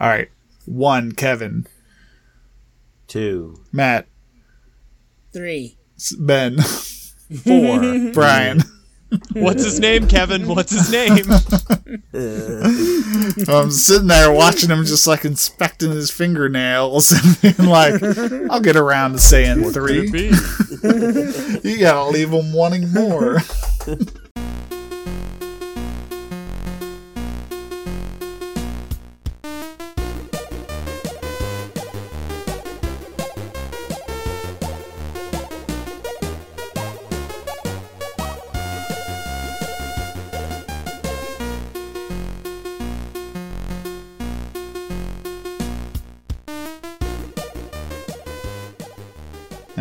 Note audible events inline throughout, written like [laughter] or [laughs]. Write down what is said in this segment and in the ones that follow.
All right. One, Kevin. Two. Matt. Three. Ben. [laughs] Four. [laughs] Brian. [laughs] What's his name, Kevin? What's his name? Uh. I'm sitting there watching him just like inspecting his fingernails and being like, I'll get around to saying three. You gotta leave him wanting more.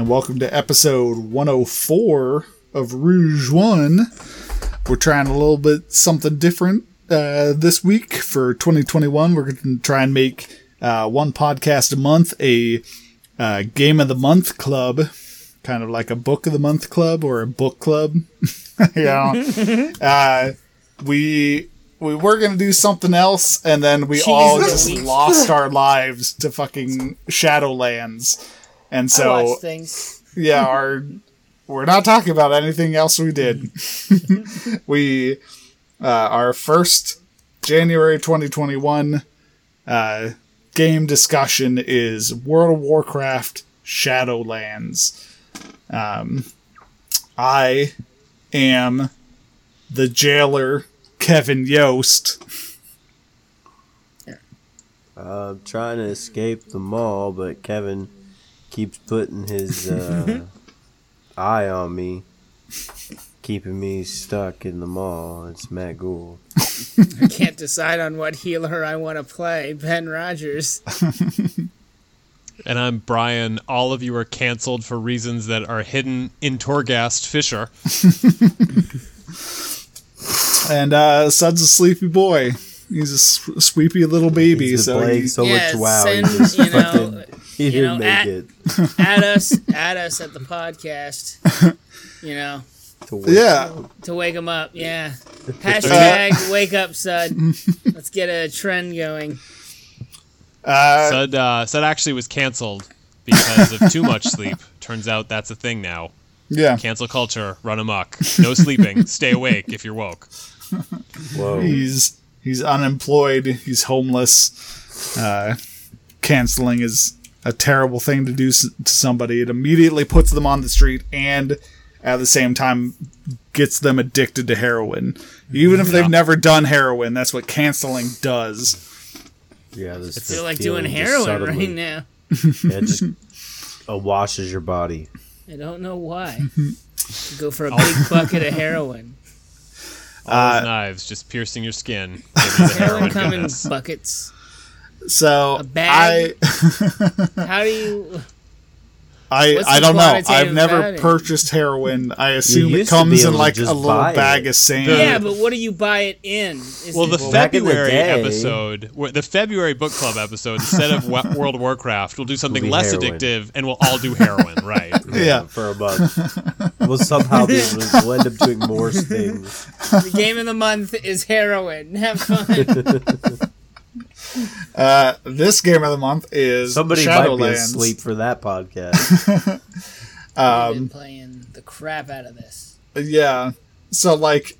Welcome to episode 104 of Rouge One. We're trying a little bit something different uh, this week for 2021. We're going to try and make uh, one podcast a month a uh, game of the month club, kind of like a book of the month club or a book club. [laughs] yeah, [laughs] uh, we we were going to do something else, and then we all [laughs] just lost our lives to fucking Shadowlands. And I so watch things. yeah, our we're not talking about anything else we did. [laughs] we uh, our first January 2021 uh, game discussion is World of Warcraft Shadowlands. Um, I am the jailer Kevin Yost. I'm trying to escape the mall, but Kevin keeps putting his [laughs] uh, eye on me, keeping me stuck in the mall. It's Matt Gould. I can't decide on what healer I want to play. Ben Rogers. And I'm Brian. All of you are canceled for reasons that are hidden in Torghast Fisher. [laughs] And uh, Sud's a sleepy boy. He's a sweepy little baby. He's the so Blake he- so Yeah, much wow. send, just you know, fucking, he you didn't know, make at- it. [laughs] Add us, [laughs] at us at the podcast. You know, To wake yeah. to wake him up. Yeah. Hashtag [laughs] wake up, Sud. Let's get a trend going. Uh, Sud, uh, Sud actually was canceled because of too much sleep. Turns out that's a thing now. yeah. Cancel culture, run amok. No sleeping. Stay awake if you're woke. Whoa. he's he's unemployed he's homeless uh canceling is a terrible thing to do to somebody it immediately puts them on the street and at the same time gets them addicted to heroin even if they've never done heroin that's what canceling does Yeah, this I feel like doing heroin suddenly- right now. Yeah, it just [laughs] uh, washes your body. I don't know why. [laughs] Go for a big bucket of heroin. All Uh, knives just piercing your skin. [laughs] Give you the Heroin heroin come in buckets. So A bag? [laughs] How do you? i i What's i the don't know i've never value? purchased heroin i assume it used to be comes in like a little bag it. of sand Yeah, but what do you buy it in? Is Well, the it- back in the February day- episode, the February book club episode, instead of World of Warcraft, we'll do something less heroin. addictive, and we'll all do heroin, [laughs] right? Yeah. For a month. we'll somehow be [laughs] we'll end up doing more things. the game of the month is heroin. Have fun. Uh this game of the month is Somebody might be Shadowlands. asleep for that podcast. [laughs] I've been playing the crap out of this. Yeah. So like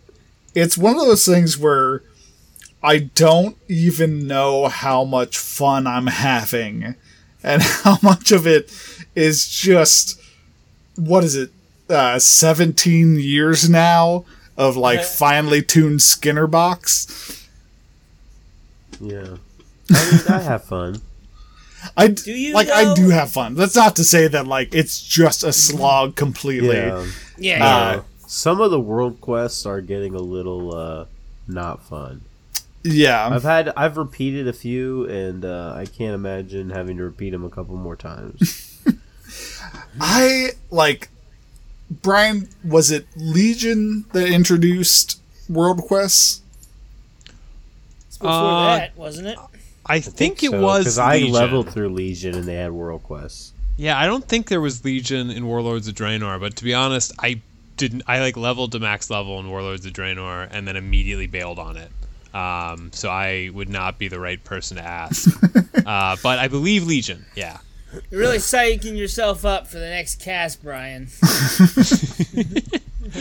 it's one of those things where I don't even know how much fun I'm having and [laughs] how much of it is just what is it? Uh 17 years now of like finely tuned Skinner box. yeah. I mean, I have fun. I do you, like I do have fun. That's not to say that like it's just a slog completely. Yeah. Yeah, Uh. Some of the world quests are getting a little uh, not fun. Yeah. I've had I've repeated a few, and uh, I can't imagine having to repeat them a couple more times. [laughs] I like Brian. Was it Legion that introduced World Quests? Before Uh, that, wasn't it? I think, it was because I leveled through Legion, and they had world quests. Yeah, I don't think there was Legion in Warlords of Draenor, but to be honest, I didn't. I like leveled to max level in Warlords of Draenor and then immediately bailed on it. Um, so I would not be the right person to ask. [laughs] uh, but I believe Legion. Yeah. You're really psyching yourself up for the next cast, Brian. [laughs]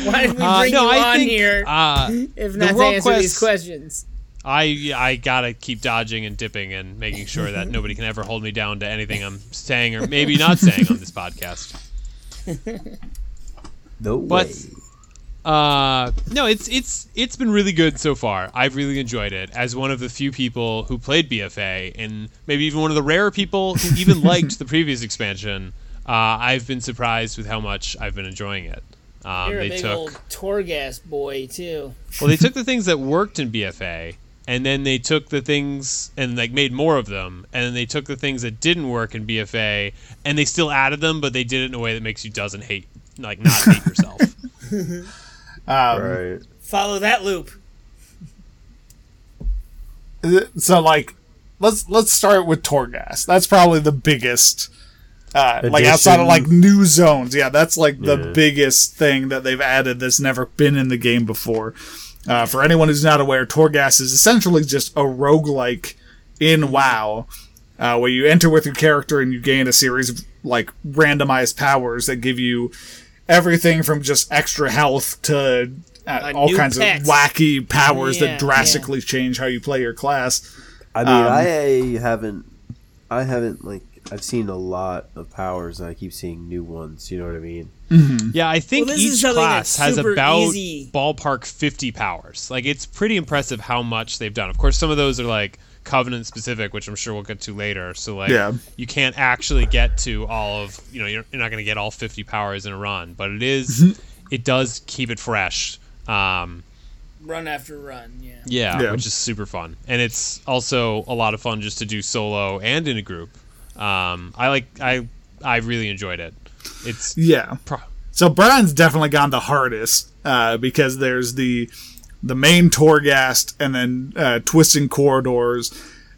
Why did we bring Uh, no, you I on think here uh, if not to World answer these questions? I I gotta keep dodging and dipping and making sure that nobody can ever hold me down to anything I'm saying or maybe not saying on this podcast. [laughs] No But- way. Uh, no, it's it's it's been really good so far. I've really enjoyed it as one of the few people who played BFA, and maybe even one of the rare people who even [laughs] liked the previous expansion. Uh, I've been surprised with how much I've been enjoying it. Um, You're a they big took old Torghast boy too. well, they took the things that worked in BFA, and then they took the things and like made more of them, and then they took the things that didn't work in BFA, and they still added them, but they did it in a way that makes you doesn't hate, like not hate yourself. [laughs] Um, right. Follow that loop. So like, let's let's start with Torghast. That's probably the biggest. Uh, like outside of like new zones, yeah, that's like the Yeah. biggest thing that they've added that's never been in the game before. Uh, for anyone who's not aware, Torghast is essentially just a roguelike in WoW, uh, where you enter with your character and you gain a series of like randomized powers that give you everything from just extra health to uh, all kinds pet. of wacky powers Yeah, that drastically change how you play your class. I mean, Um, I haven't, I haven't like, I've seen a lot of powers, and I keep seeing new ones. You know what I mean? Yeah, I think Well, this each class has about easy. ballpark 50 powers. Like, it's pretty impressive how much they've done. Of course, some of those are like Covenant specific, which I'm sure we'll get to later. So, like, Yeah. you can't actually get to all of, you know, you're, you're not going to get all 50 powers in a run, but it is, it does keep it fresh. Um, Run after run. Yeah. yeah, Yeah. which is super fun. And it's also a lot of fun just to do solo and in a group. Um, I like, I, I really enjoyed it. It's, Yeah. pro- So Brian's definitely gone the hardest uh, because there's the the main Torghast and then uh, twisting corridors,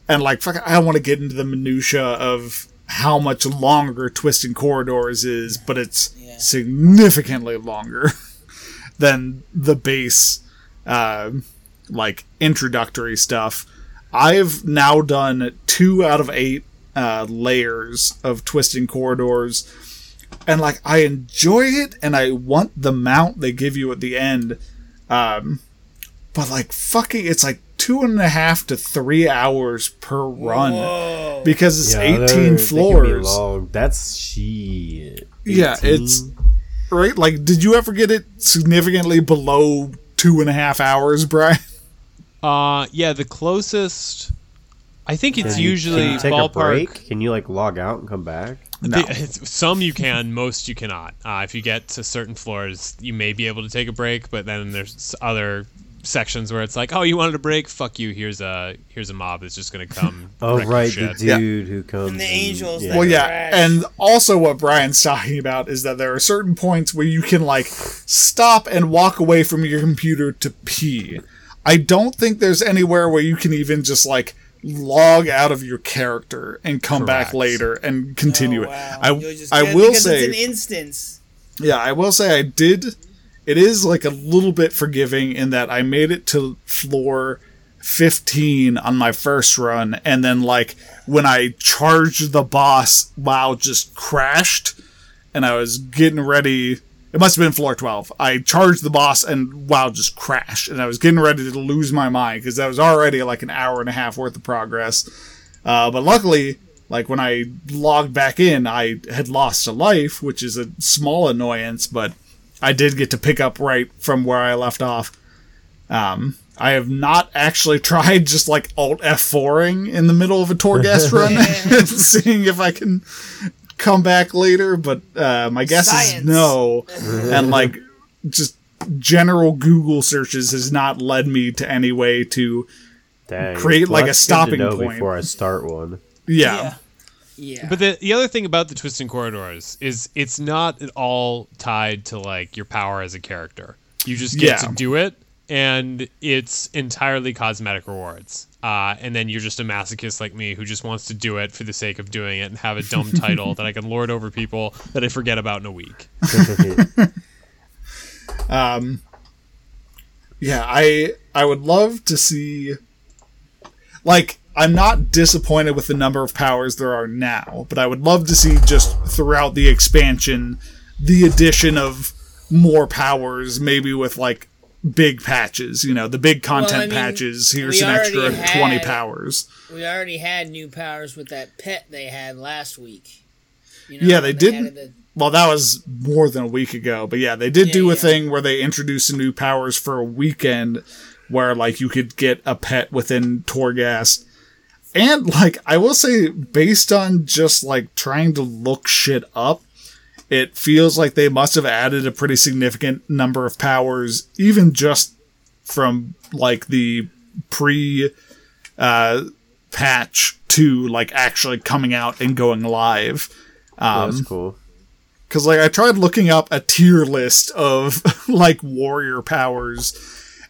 and like fuck, I don't want to get into the minutia of how much longer twisting corridors is, but it's Yeah. significantly longer [laughs] than the base uh, like introductory stuff. I've now done two out of eight uh, layers of twisting corridors and like I enjoy it and I want the mount they give you at the end. Um, but like fucking, it's like two and a half to three hours per run Whoa. because it's they're- eighteen they can be floors. long. That's shit. Yeah, it's right. Like, did you ever get it significantly below two and a half hours, Brian? Uh, yeah, the closest. I think it's Can you- usually can you take a ballpark. break? Can you like log out and come back? No. The- some you can, most you cannot. Uh, if you get to certain floors, you may be able to take a break, but then there's other sections where it's like, oh, you wanted a break? Fuck you. Here's a here's a mob that's just gonna [laughs] come. Oh wreck your right, the shit. dude who comes. And the angels that- Well, yeah, Trash. and also what Brian's [laughs] talking about is that there are certain points where you can like stop and walk away from your computer to pee. I don't think there's anywhere where you can even just like log out of your character and come back later and continue Oh, it. I You'll I will say it's an instance. yeah, I will say I did. It is like a little bit forgiving in that I made it to floor 15 on my first run, and then like when I charged the boss, WoW just crashed, and I was getting ready. It must have been floor 12. I charged the boss, and WoW just crashed, and I was getting ready to lose my mind because that was already like an hour and a half worth of progress. Uh, but luckily, like when I logged back in, I had lost a life, which is a small annoyance, but I did get to pick up right from where I left off. Um, I have not actually [laughs] tried just like Alt F4ing in the middle of a Torghast [laughs] run, [laughs] seeing if I can come back later, but uh, my guess Science. is no. and like just general Google searches has not led me to any way to Dang. create, like, a that's good to stopping know point. before I start one. yeah. Yeah. But the the other thing about the twisting corridors is it's not at all tied to like your power as a character. You just get Yeah. to do it, and it's entirely cosmetic rewards. Uh, and then you're just a masochist like me who just wants to do it for the sake of doing it and have a dumb title [laughs] that I can lord over people that I forget about in a week. [laughs] Um, yeah, I I would love to see like I'm not disappointed with the number of powers there are now, but I would love to see just throughout the expansion the addition of more powers, maybe with like big patches, you know, the big content Well, I mean, patches. Here's an extra already 20 powers. We already had new powers with that pet they had last week. You know, Yeah, they didn't- the- Well, that was more than a week ago, but yeah, they did Yeah, do a yeah. thing where they introduced some new powers for a weekend where like you could get a pet within Torghast. And like I will say based on just like trying to look shit up, it feels like they must have added a pretty significant number of powers even just from like the pre uh patch to like actually coming out and going live. Um, That's cool. Cause like I tried looking up a tier list of [laughs] like warrior powers,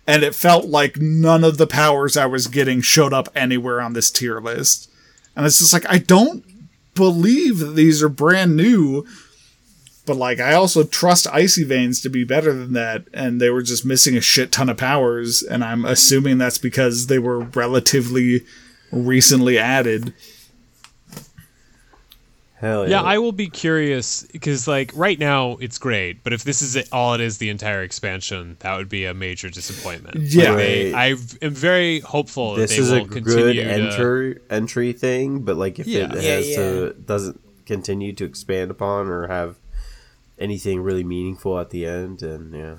and it felt like none of the powers I was getting showed up anywhere on this tier list. And it's just like I don't believe that these are brand new. But like I also trust Icy Veins to be better than that, and they were just missing a shit ton of powers, and I'm assuming that's because they were relatively recently added. Hell yeah. Yeah, I will be curious because, like, right now it's great, but if this is it, all it is, the entire expansion, that would be a major disappointment. Yeah. Like, they, I am very hopeful this that they is will a continue good to. entry entry thing, but like if Yeah. it Yeah, has yeah. to doesn't continue to expand upon or have anything really meaningful at the end, and yeah,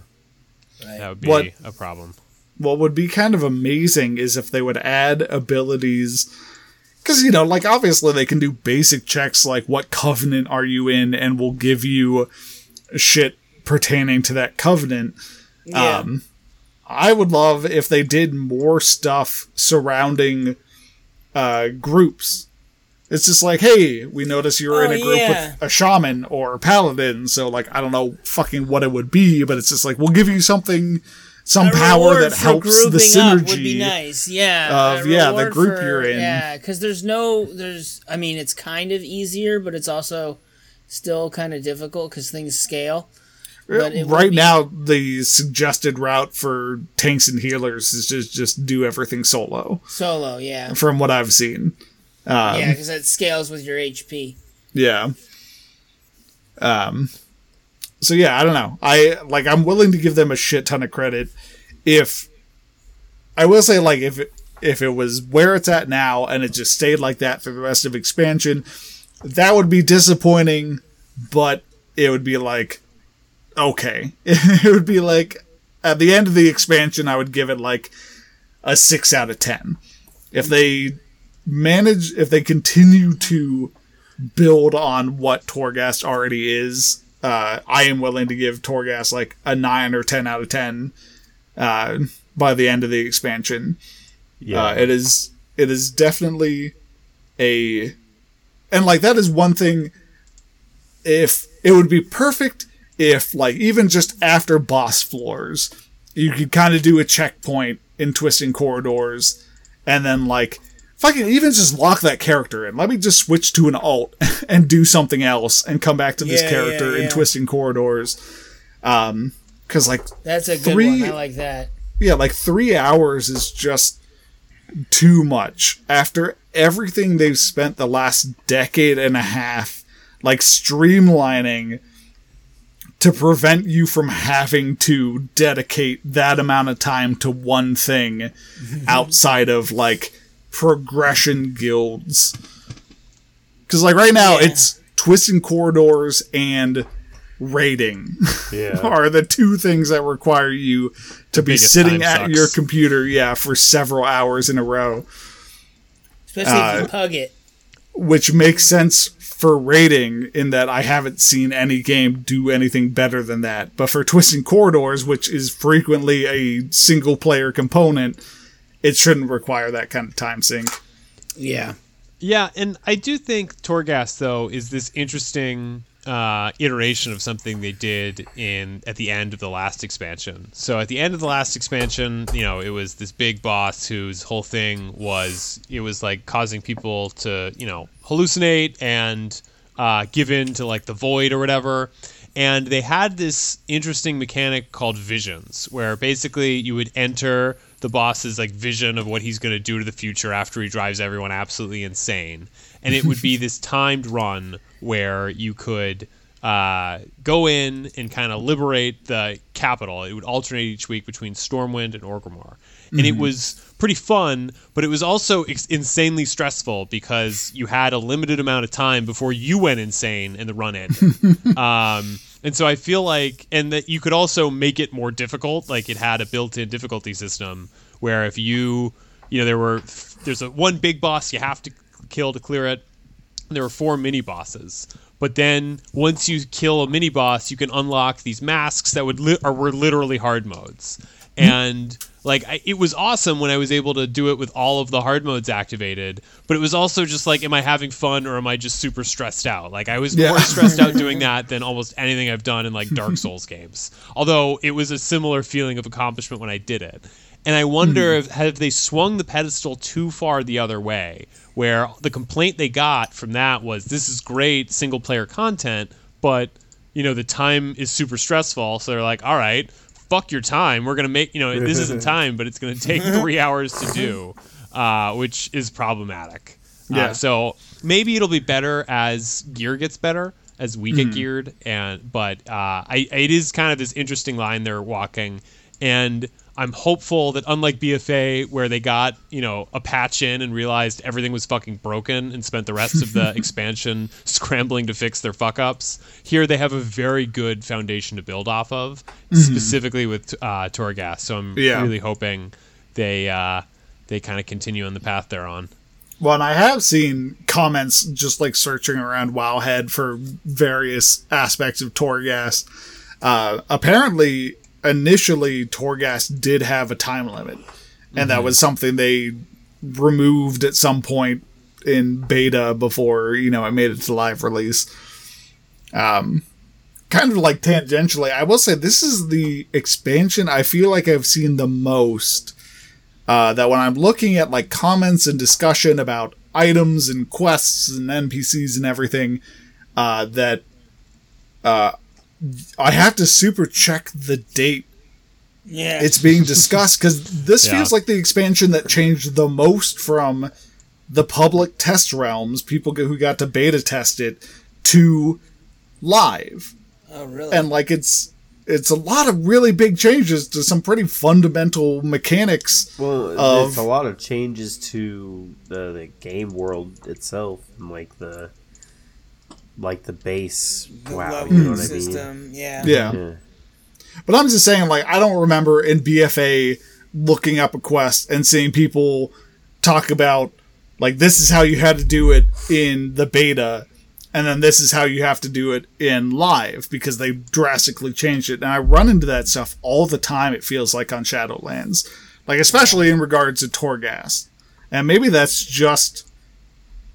That would be What- a problem. what would be kind of amazing is if they would add abilities because you know like obviously they can do basic checks like what covenant are you in and will give you shit pertaining to that covenant yeah. um i would love if they did more stuff surrounding uh groups it's just like hey we notice you're in Oh, a group yeah. with a shaman or a paladin so like i don't know fucking what it would be but it's just like we'll give you something some A power that helps the up would synergy be nice. Yeah, of, yeah, the group for- you're in. Yeah, because there's no, there's. I mean, it's kind of easier, but it's also still kind of difficult because things scale. Uh, but it right be- now the suggested route for tanks and healers is just just do everything solo Solo, yeah, from what i've seen um, yeah, because it scales with your HP. Yeah. Um so yeah, I don't know. I like I'm willing to give them a shit ton of credit if I will say like if it, if it was where it's at now and it just stayed like that for the rest of expansion, that would be disappointing, but it would be like okay. [laughs] it would be like at the end of the expansion I would give it like a 6 out of 10. If they manage if they continue to build on what Torghast already is, uh, I am willing to give Torghast like a nine or ten out of ten uh, by the end of the expansion. yeah, Uh, it is it is definitely a and like that is one thing. If it would be perfect if like even just after boss floors, you could kind of do a checkpoint in twisting corridors, and then like fucking even just lock that character in. Let me just switch to an alt [laughs] and do something else and come back to this Yeah, character yeah, in twisting corridors. Um, because like That's a good Three- one. I like that. yeah, like three hours is just too much. After everything they've spent the last decade and a half, like streamlining to prevent you from having to dedicate that amount of time to one thing [laughs] outside of like progression guilds. Because, like, right now Yeah. it's twisting corridors and raiding yeah. [laughs] are the two things that require you to be sitting at sucks. your computer, yeah, for several hours in a row, Especially if Uh, you pug it. which makes sense for raiding in that I haven't seen any game do anything better than that. But for twisting corridors, which is frequently a single player component, it shouldn't require that kind of time sink. Yeah. Yeah, and I do think Torghast though is this interesting uh, iteration of something they did in at the end of the last expansion. So at the end of the last expansion, you know, it was this big boss whose whole thing was it was like causing people to you know hallucinate and uh, give in to like the void or whatever. and they had this interesting mechanic called visions, where basically you would enter the boss's like vision of what he's going to do to the future after he drives everyone absolutely insane, and it would be [laughs] this timed run where you could uh, go in and kind of liberate the capital. It would alternate each week between Stormwind and Orgrimmar. And it was pretty fun, but it was also ex- insanely stressful because you had a limited amount of time before you went insane and the run ended. [laughs] um, and so I feel like, and that you could also make it more difficult. Like it had a built-in difficulty system where if you, you know, there were there's a one big boss you have to kill to clear it. And there were four mini bosses, but then once you kill a mini boss, you can unlock these masks that would li- or were literally hard modes, mm-hmm. and like I, it was awesome when I was able to do it with all of the hard modes activated. But it was also just like, am I having fun or am I just super stressed out? Like I was Yeah. more stressed out doing [laughs] that than almost anything I've done in like Dark Souls games. Although it was a similar feeling of accomplishment when I did it. And I wonder hmm. if have they swung the pedestal too far the other way, where the complaint they got from that was this is great single player content, but you know the time is super stressful. So they're like, all right, fuck your time. We're gonna make you know this isn't [laughs] time, but it's gonna take three [laughs] hours to do, uh, which is problematic. Yeah. Uh, so maybe it'll be better as gear gets better as we get geared, and but uh, I it is kind of this interesting line they're walking, and I'm hopeful that unlike BFA where they got you know a patch in and realized everything was fucking broken and spent the rest of the [laughs] expansion scrambling to fix their fuck ups, here they have a very good foundation to build off of, specifically with uh, Torghast. So I'm Yeah. really hoping they uh, they kind of continue on the path they're on. Well, and I have seen comments just like searching around Wowhead for various aspects of Torghast. Uh, apparently, initially, Torghast did have a time limit, and that was something they removed at some point in beta before you know it made it to live release. Um, kind of like tangentially, I will say this is the expansion I feel like I've seen the most uh, that when I'm looking at like comments and discussion about items and quests and NPCs and everything, uh, that uh, I have to super check the date Yeah. it's being discussed because this Yeah. feels like the expansion that changed the most from the public test realms, people who got to beta test it, to live oh, really? and like it's it's a lot of really big changes to some pretty fundamental mechanics. Well, of- it's a lot of changes to the, the game world itself, and like the like the base. The wow, level you know what I mean? system. Yeah. Yeah. Yeah. But I'm just saying, like, I don't remember in BFA looking up a quest and seeing people talk about, like, this is how you had to do it in the beta, and then this is how you have to do it in live because they drastically changed it. And I run into that stuff all the time, it feels like, on Shadowlands. Like, especially in regards to Torghast. And maybe that's just.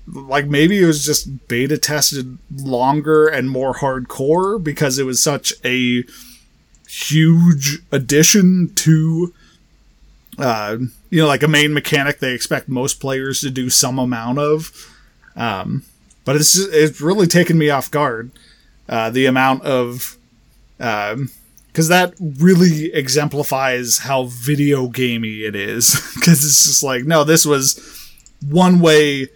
Like maybe it was just beta tested longer and more hardcore because it was such a huge addition to uh, you know like a main mechanic they expect most players to do some amount of. Um, but it's it's really taken me off guard uh, the amount of because that really exemplifies how video gamey it is. [laughs] Because it's just like no this was one way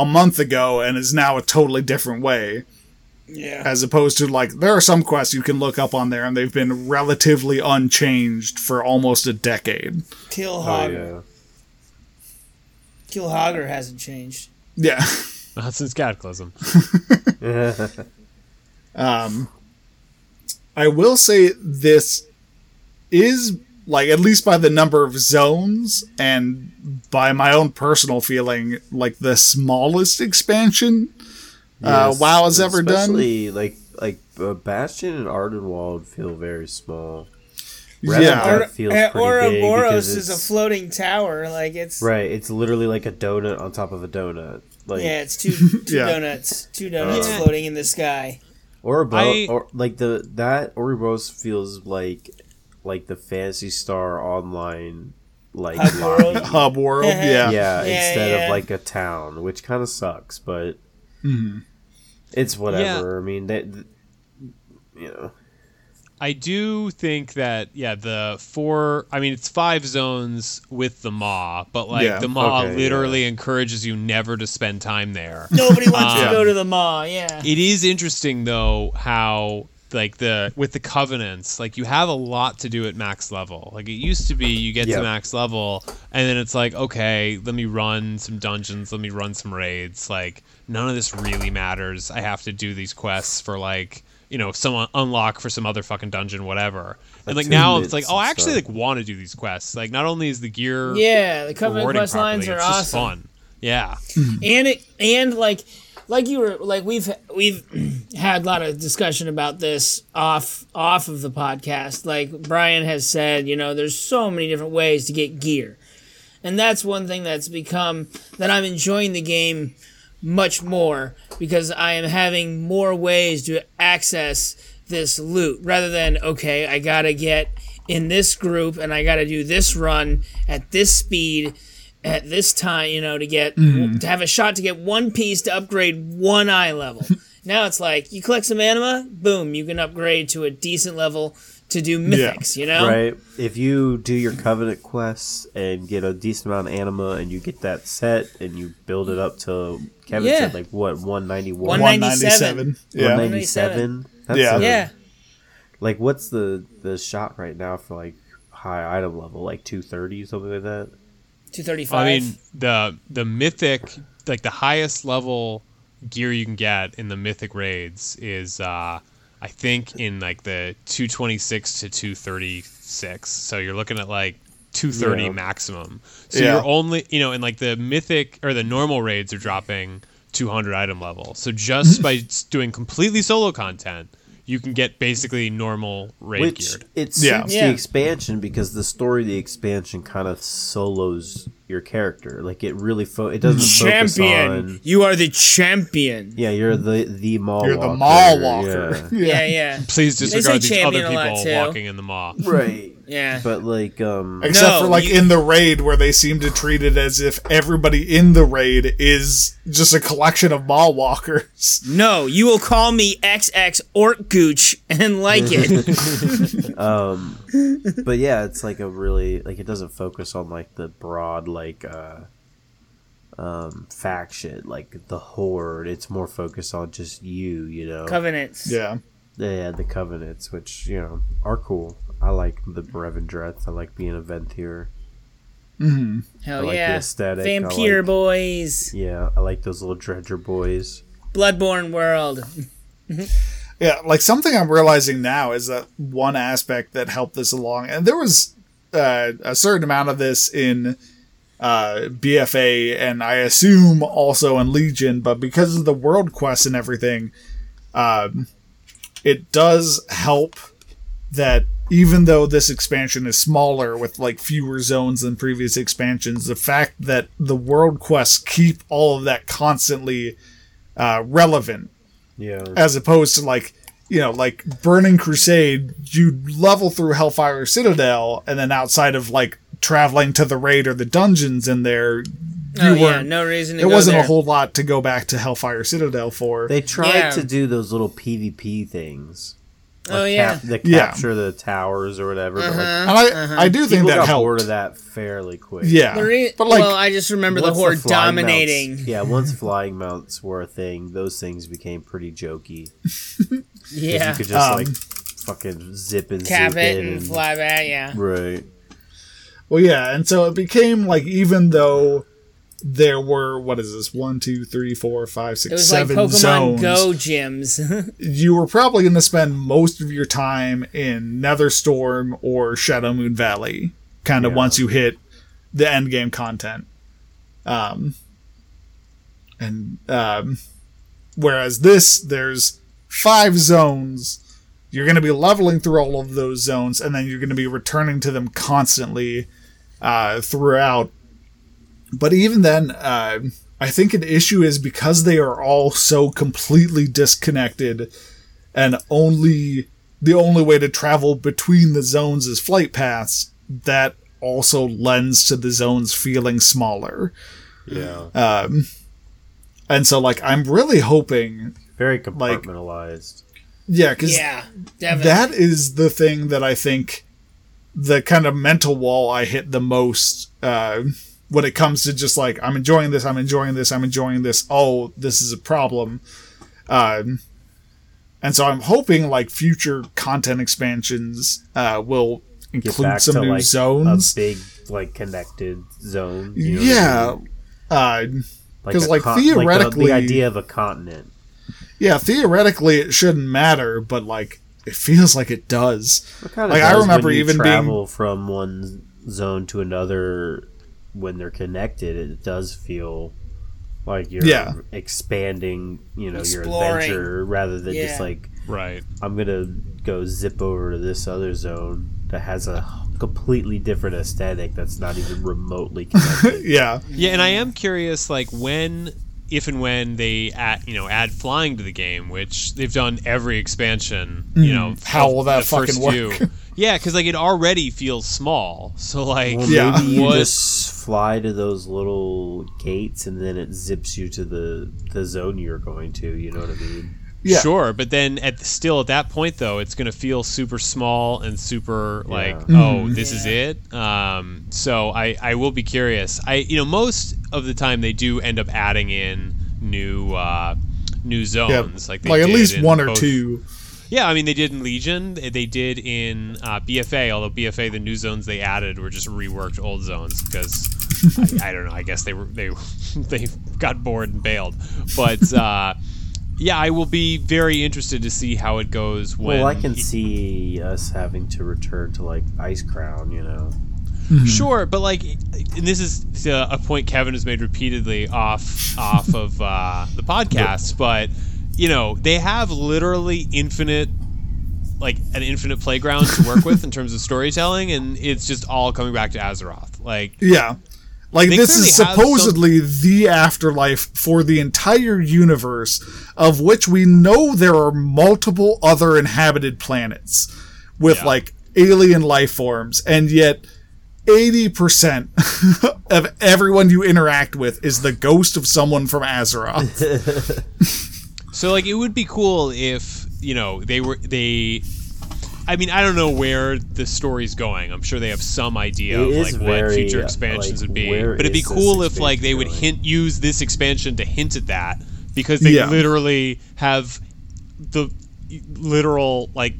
a month ago and is now a totally different way Yeah. as opposed to like there are some quests you can look up on there and they've been relatively unchanged for almost a decade. Kill Oh Hogger. yeah. Kill Hogger hasn't changed. Yeah. [laughs] Not since Cataclysm. [laughs] [laughs] Um I will say this is like at least by the number of zones and by my own personal feeling like the smallest expansion uh, Yes, WoW has ever done. Especially like like uh, Bastion and Ardenweld feel very small. Yeah. Ravnica feels uh, pretty big Oribos because is a floating tower. Like it's Right, it's literally like a donut on top of a donut. Like yeah, it's two [laughs] two Yeah. donuts, two donuts Yeah. floating in the sky. Oribos, I- or like the that Oribos feels like like the Phantasy Star online like Hub lobby. world. [laughs] Hub world, yeah. yeah, Yeah, instead yeah. of like a town, which kind of sucks, but Mm-hmm. it's whatever. I mean, that you know. I do think that yeah, the four. I mean, it's five zones with the maw, but like Yeah. the maw Okay, literally encourages you never to spend time there. Nobody wants to Um, go to the mall. Yeah. It is interesting though how like the with the covenants, like you have a lot to do at max level. Like it used to be you get Yeah. to max level and then it's like, okay, let me run some dungeons, let me run some raids. Like none of this really matters. I have to do these quests for like you know, some unlock for some other fucking dungeon, whatever. And like now it's like, oh, I actually stuff. like want to do these quests. Like not only is the gear Yeah, the Covenant rewarding quest lines are it's just awesome. fun. Yeah. and it and like like you were like we've we've [clears throat] had a lot of discussion about this off off of the podcast. Like brian has said you know there's so many different ways to get gear. And that's one thing that's become that i'm enjoying the game much more because i am having more ways to access this loot rather than okay i gotta get in this group and i gotta do this run at this speed at this time, you know, to get mm. to have a shot to get one piece to upgrade one eye level. [laughs] now it's like you collect some anima, boom, you can upgrade to a decent level to do mythics, you know? Right. If you do your covenant quests and get a decent amount of anima and you get that set and you build it up to Kevin Yeah. said like what, 191? 197. 197. Yeah. 197? That's Yeah. a- Yeah. Like what's the the shot right now for like high item level? Like 230 something like that? 235. I mean, the the mythic, like the highest level gear you can get in the mythic raids is, uh, I think, in like the 226 to 236. So you're looking at like 230 Yeah. maximum. So Yeah. you're only, you know, and like the mythic or the normal raids are dropping 200 item level. So just [laughs] by doing completely solo content, you can get basically normal raid Which geared. it suits Yeah. Yeah. the expansion because the story of the expansion kind of solos your character. Like it really fo- it doesn't focus champion. on You are the champion. Yeah, you're the the mall. You're the walker. mall walker. Yeah. Yeah, yeah. Please disregard these other champion a lot, people walking in the maw. right. Yeah. But like um Except No, for like you- in the raid where they seem to treat it as if everybody in the raid is just a collection of mall walkers. No, you will call me XX Orc Gooch and like it. [laughs] Um but yeah, it's like a really like it doesn't focus on like the broad like uh um faction like the horde. It's more focused on just you, you know. Covenants. Yeah. Yeah, the covenants, which, you know, are cool. I like the Revendreth. I like being a Venthyr. Hell I like the yeah. aesthetic, Vampire like- boys. Yeah, I like those little dredger boys. Bloodborne world. [laughs] Yeah, like something I'm realizing now is that one aspect that helped this along, and there was uh, a certain amount of this in uh, BFA, and I assume also in Legion, but because of the world quests and everything, um, it does help that even though this expansion is smaller with like fewer zones than previous expansions, the fact that the world quests keep all of that constantly uh, relevant Yeah. as opposed to like you know like burning crusade you level through hellfire citadel and then outside of like traveling to the raid or the dungeons in there you Oh yeah, weren't no reason to there go wasn't there. a whole lot to go back to hellfire citadel for They tried Yeah. to do those little PvP things. Oh yeah. cap- the Yeah. capture the towers or whatever. But like, and i i do think people that got helped bored of that fairly quick. yeah The re- but like well, I just remember the Once horde flying dominating. Mounts, yeah, once flying mounts were a thing, those things became pretty jokey. [laughs] 'Cause Yeah. You could just Um, like fucking zip and Cap zip it in and fly back. Yeah. Right. well yeah and so it became like even though there were what is this one two three four five It six was like Pokemon zones Go gyms. [laughs] you were probably going to spend most of your time in Netherstorm or Shadowmoon Valley, kind of Yeah. once you hit the end game content. Um, and um, whereas this, there's five zones. You're going to be leveling through all of those zones, and then you're going to be returning to them constantly uh, throughout. But even then, uh, I think an issue is because they are all so completely disconnected, and only the only way to travel between the zones is flight paths. That also lends to the zones feeling smaller. Yeah. Um, and so, like, I'm really hoping Very compartmentalized. Yeah, because Yeah, definitely. that is the thing that I think the kind of mental wall I hit the most uh, when it comes to just like I'm enjoying this, I'm enjoying this, I'm enjoying this. Oh, this is a problem. Um, and so I'm hoping like future content expansions uh, will include some new like zones. a big like connected zone. you know what I yeah, mean? uh, Like 'cause, like, con- the- theoretically- the, idea of a continent. yeah. Theoretically, it shouldn't matter, but like it feels like it does. It Like, I remember even being- travel from one zone to another when they're connected. It does feel like you're Yeah. expanding, you know, your adventure rather than just like Right. I'm gonna go zip over to this other zone that has a completely different aesthetic that's not even remotely [laughs] connected. Yeah, Yeah, and I am curious, like when, if and when they add, you know, add flying to the game, which they've done every expansion. You know, Mm. How will that the first fucking work? few. [laughs] Yeah, because like it already feels small. So like, Well, Yeah. maybe you What- just fly to those little gates and then it zips you to the the zone you're going to. You know what I mean? Yeah. Sure, but then at still at that point though, it's gonna feel super small and super like, Yeah. oh, this is it. Um, so I I will be curious. I you know most of the time they do end up adding in new uh, new Yeah, zones like they like at least in one or both- two. Yeah, I mean they did in Legion. They they did in uh, BFA. Although BFA, the new zones they added were just reworked old zones because [laughs] I, I don't know. I guess they were they [laughs] they got bored and bailed. But uh, yeah, I will be very interested to see how it goes when. well, I can see us having to return to like Icecrown. You know, Sure, but like, and this is uh, a point Kevin has made repeatedly off off of uh, the [laughs] podcast. But you know, they have literally infinite, like an infinite playground to work with in terms of storytelling, and it's just all coming back to Azeroth. Like, Yeah. Like They this is clearly have supposedly the afterlife for the entire universe, of which we know there are multiple other inhabited planets with Yeah. like alien life forms, and yet eighty percent [laughs] of everyone you interact with is the ghost of someone from Azeroth. [laughs] so like, it would be cool if you know they were they. I mean, I don't know where the story's going. I'm sure they have some idea It of is like what future uh, expansions like, would be. But it'd be cool if like they would hint use this expansion to hint at that because they Yeah. literally have the literal like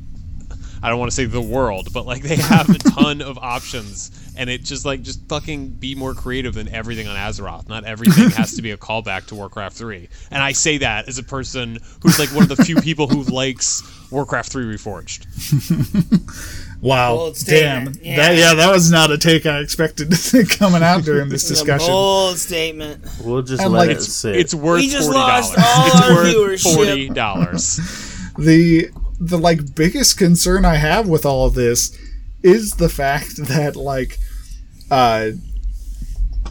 I don't want to say the world, but like they have a ton of options and it just like just fucking be more creative than everything on Azeroth. Not everything has to be a callback to Warcraft 3. And I say that as a person who's like one of the few people who likes Warcraft 3 Reforged. [laughs] Wow, Bold damn, statement. that Yeah. yeah, that was not a take I expected [laughs] coming out during this discussion. bold statement. we'll just And, let like, it sit. It's worth We just forty lost dollars. It's our worth viewership. forty dollars. [laughs] the the like biggest concern I have with all of this is the fact [laughs] that like uh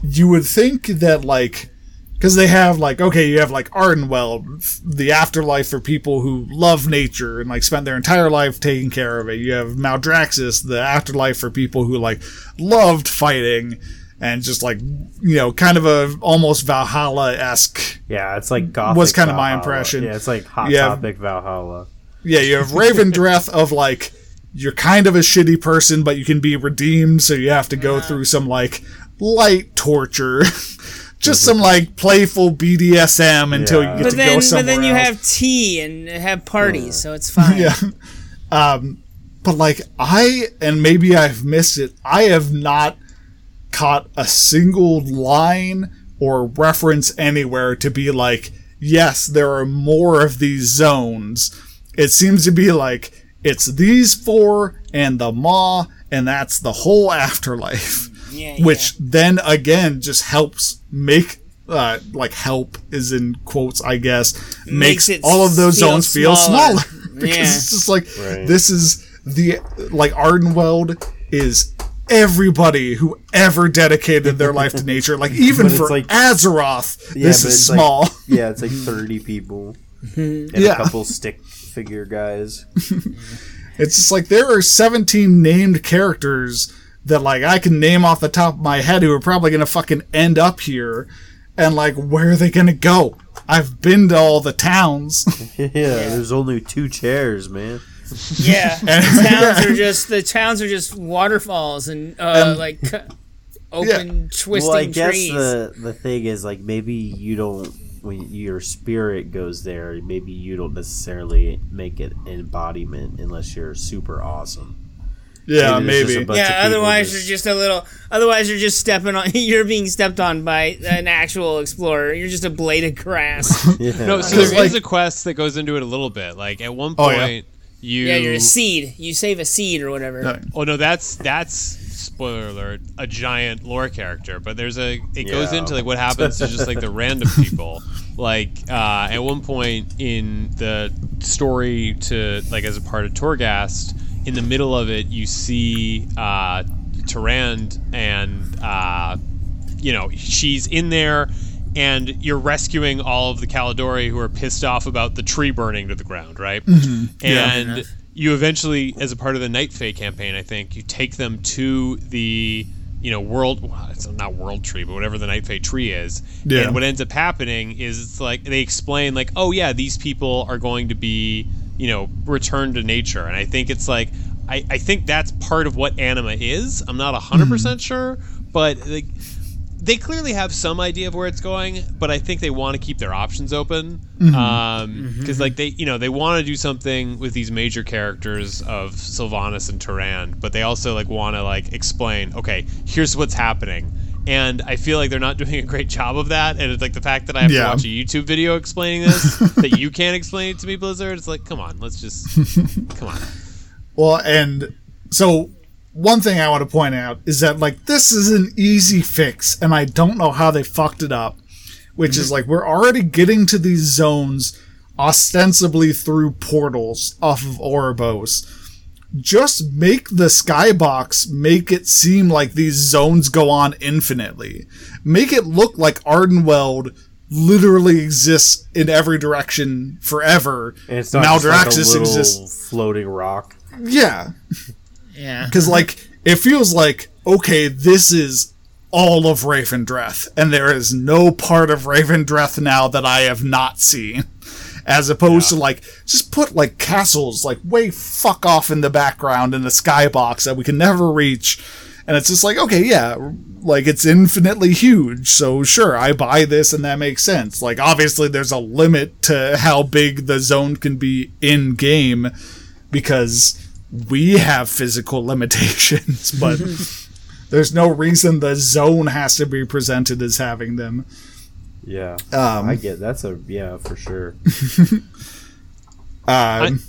you would think that like because they have like okay you have like ardenweld the afterlife for people who love nature and like spent their entire life taking care of it you have Maldraxxus the afterlife for people who like loved fighting and just like you know kind of a almost Valhalla esque yeah, it's like Gothic. was kinda my impression. Yeah, it's like Hot. Topic Valhalla. Yeah, you have Revendreth of like you're kind of a shitty person, but you can be redeemed, so you have to go through some like light torture. [laughs] Just some like playful BDSM until Yeah. you get But to then, go but then you else. have tea and have parties, so it's fine. [laughs] yeah. Um, but like I and maybe I've missed it. I have not caught a single line or reference anywhere to be like, yes, there are more of these zones. It seems to be like it's these four and the Maw, and that's the whole afterlife. Yeah, Which then again just helps make uh, like help is in quotes, I guess, makes, Makes it all of those feel zones feel smaller. smaller. [laughs] because Yeah. it's just like Right. this is the like Ardenweld is everybody who ever dedicated their life to [laughs] nature. Like even for like- Azeroth, Yeah, this is it's like- small. Yeah, it's like thirty people [laughs] and Yeah. a couple stick figure guys. [laughs] It's just like there are 17 named characters that like I can name off the top of my head who are probably gonna fucking end up here. and like where are they gonna go? I've been to all the towns. [laughs] [laughs] yeah, there's only two chairs, man. Yeah, the towns are just the towns are just waterfalls and uh, And- like cu- open twisting well, I guess trees. the the thing is like maybe you don't when your spirit goes there, maybe you don't necessarily make it an embodiment unless you're super awesome. yeah, Maybe maybe. yeah, otherwise just- you're just a little. Otherwise you're just stepping on. [laughs] You're being stepped on by an actual explorer. You're just a blade of grass. [laughs] Yeah. No, so Because, there is like- a quest that goes into it a little bit. Like at one oh, point, yeah. you yeah, you're a seed. You save a seed or whatever. No. Oh no, that's that's spoiler alert, a giant lore character. But there's a it goes into like what happens to just like the random people. [laughs] Like uh, at one point in the story to like as a part of Torghast, in the middle of it you see uh, Tyrande and uh, you know she's in there. And you're rescuing all of the Kaldorei who are pissed off about the tree burning to the ground, right? And you eventually, as a part of the Night Fae campaign, I think you take them to the you know world. Well, it's not world tree, but whatever the Night Fae tree is. Yeah. And what ends up happening is it's like they explain like, oh yeah, these people are going to be you know returned to nature, and I think it's like. I, I think that's part of what anima is. I'm not 100% mm-hmm. sure, but like, they clearly have some idea of where it's going, but I think they want to keep their options open. Mm-hmm. Um, because, mm-hmm. like, they, you know, they want to do something with these major characters of Sylvanas and Turan, but they also, like, want to, like, explain, okay, here's what's happening. And I feel like they're not [laughs] doing a great job of that. And it's like the fact that I have Yeah. to watch a YouTube video explaining this, [laughs] that you can't explain it to me, Blizzard, it's like, come on, let's just, [laughs] come on. Well, and so one thing I want to point out is that like this is an easy fix, and I don't know how they fucked it up. Which is like we're already getting to these zones ostensibly through portals off of Oribos. Just make the skybox make it seem like these zones go on infinitely. Make it look like Ardenweld literally exists in every direction forever. and it's not just like a Maldraxxus little exists. floating rock. Yeah, Yeah. because [laughs] like it feels like okay, this is all of Revendreth, and there is no part of Revendreth now that I have not seen. As opposed to like just put like castles like way fuck off in the background in the skybox that we can never reach. And it's just like, okay, yeah, like it's infinitely huge. So sure, I buy this and that makes sense. Like obviously there's a limit to how big the zone can be in game because we have physical limitations, [laughs] but [laughs] there's no reason the zone has to be presented as having them. Yeah, Um, I get that's a yeah for sure. [laughs] Um,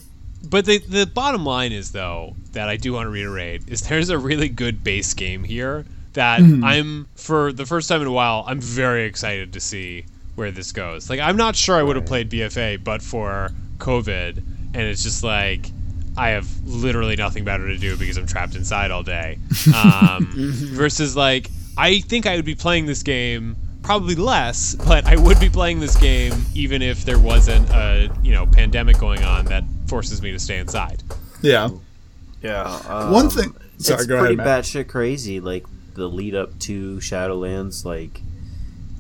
But the the bottom line is though that I do want to reiterate is there's a really good base game here that I'm for the first time in a while I'm very excited to see where this goes. Like I'm not sure I would have played BFA but for COVID and it's just like I have literally nothing better to do because I'm trapped inside all day. Um, [laughs] versus like I think I would be playing this game probably less, but I would be playing this game even if there wasn't a you know pandemic going on that forces me to stay inside. yeah. Yeah. One thing- sorry, it's go ahead, pretty Matt. batshit crazy. Like the lead up to Shadowlands, like,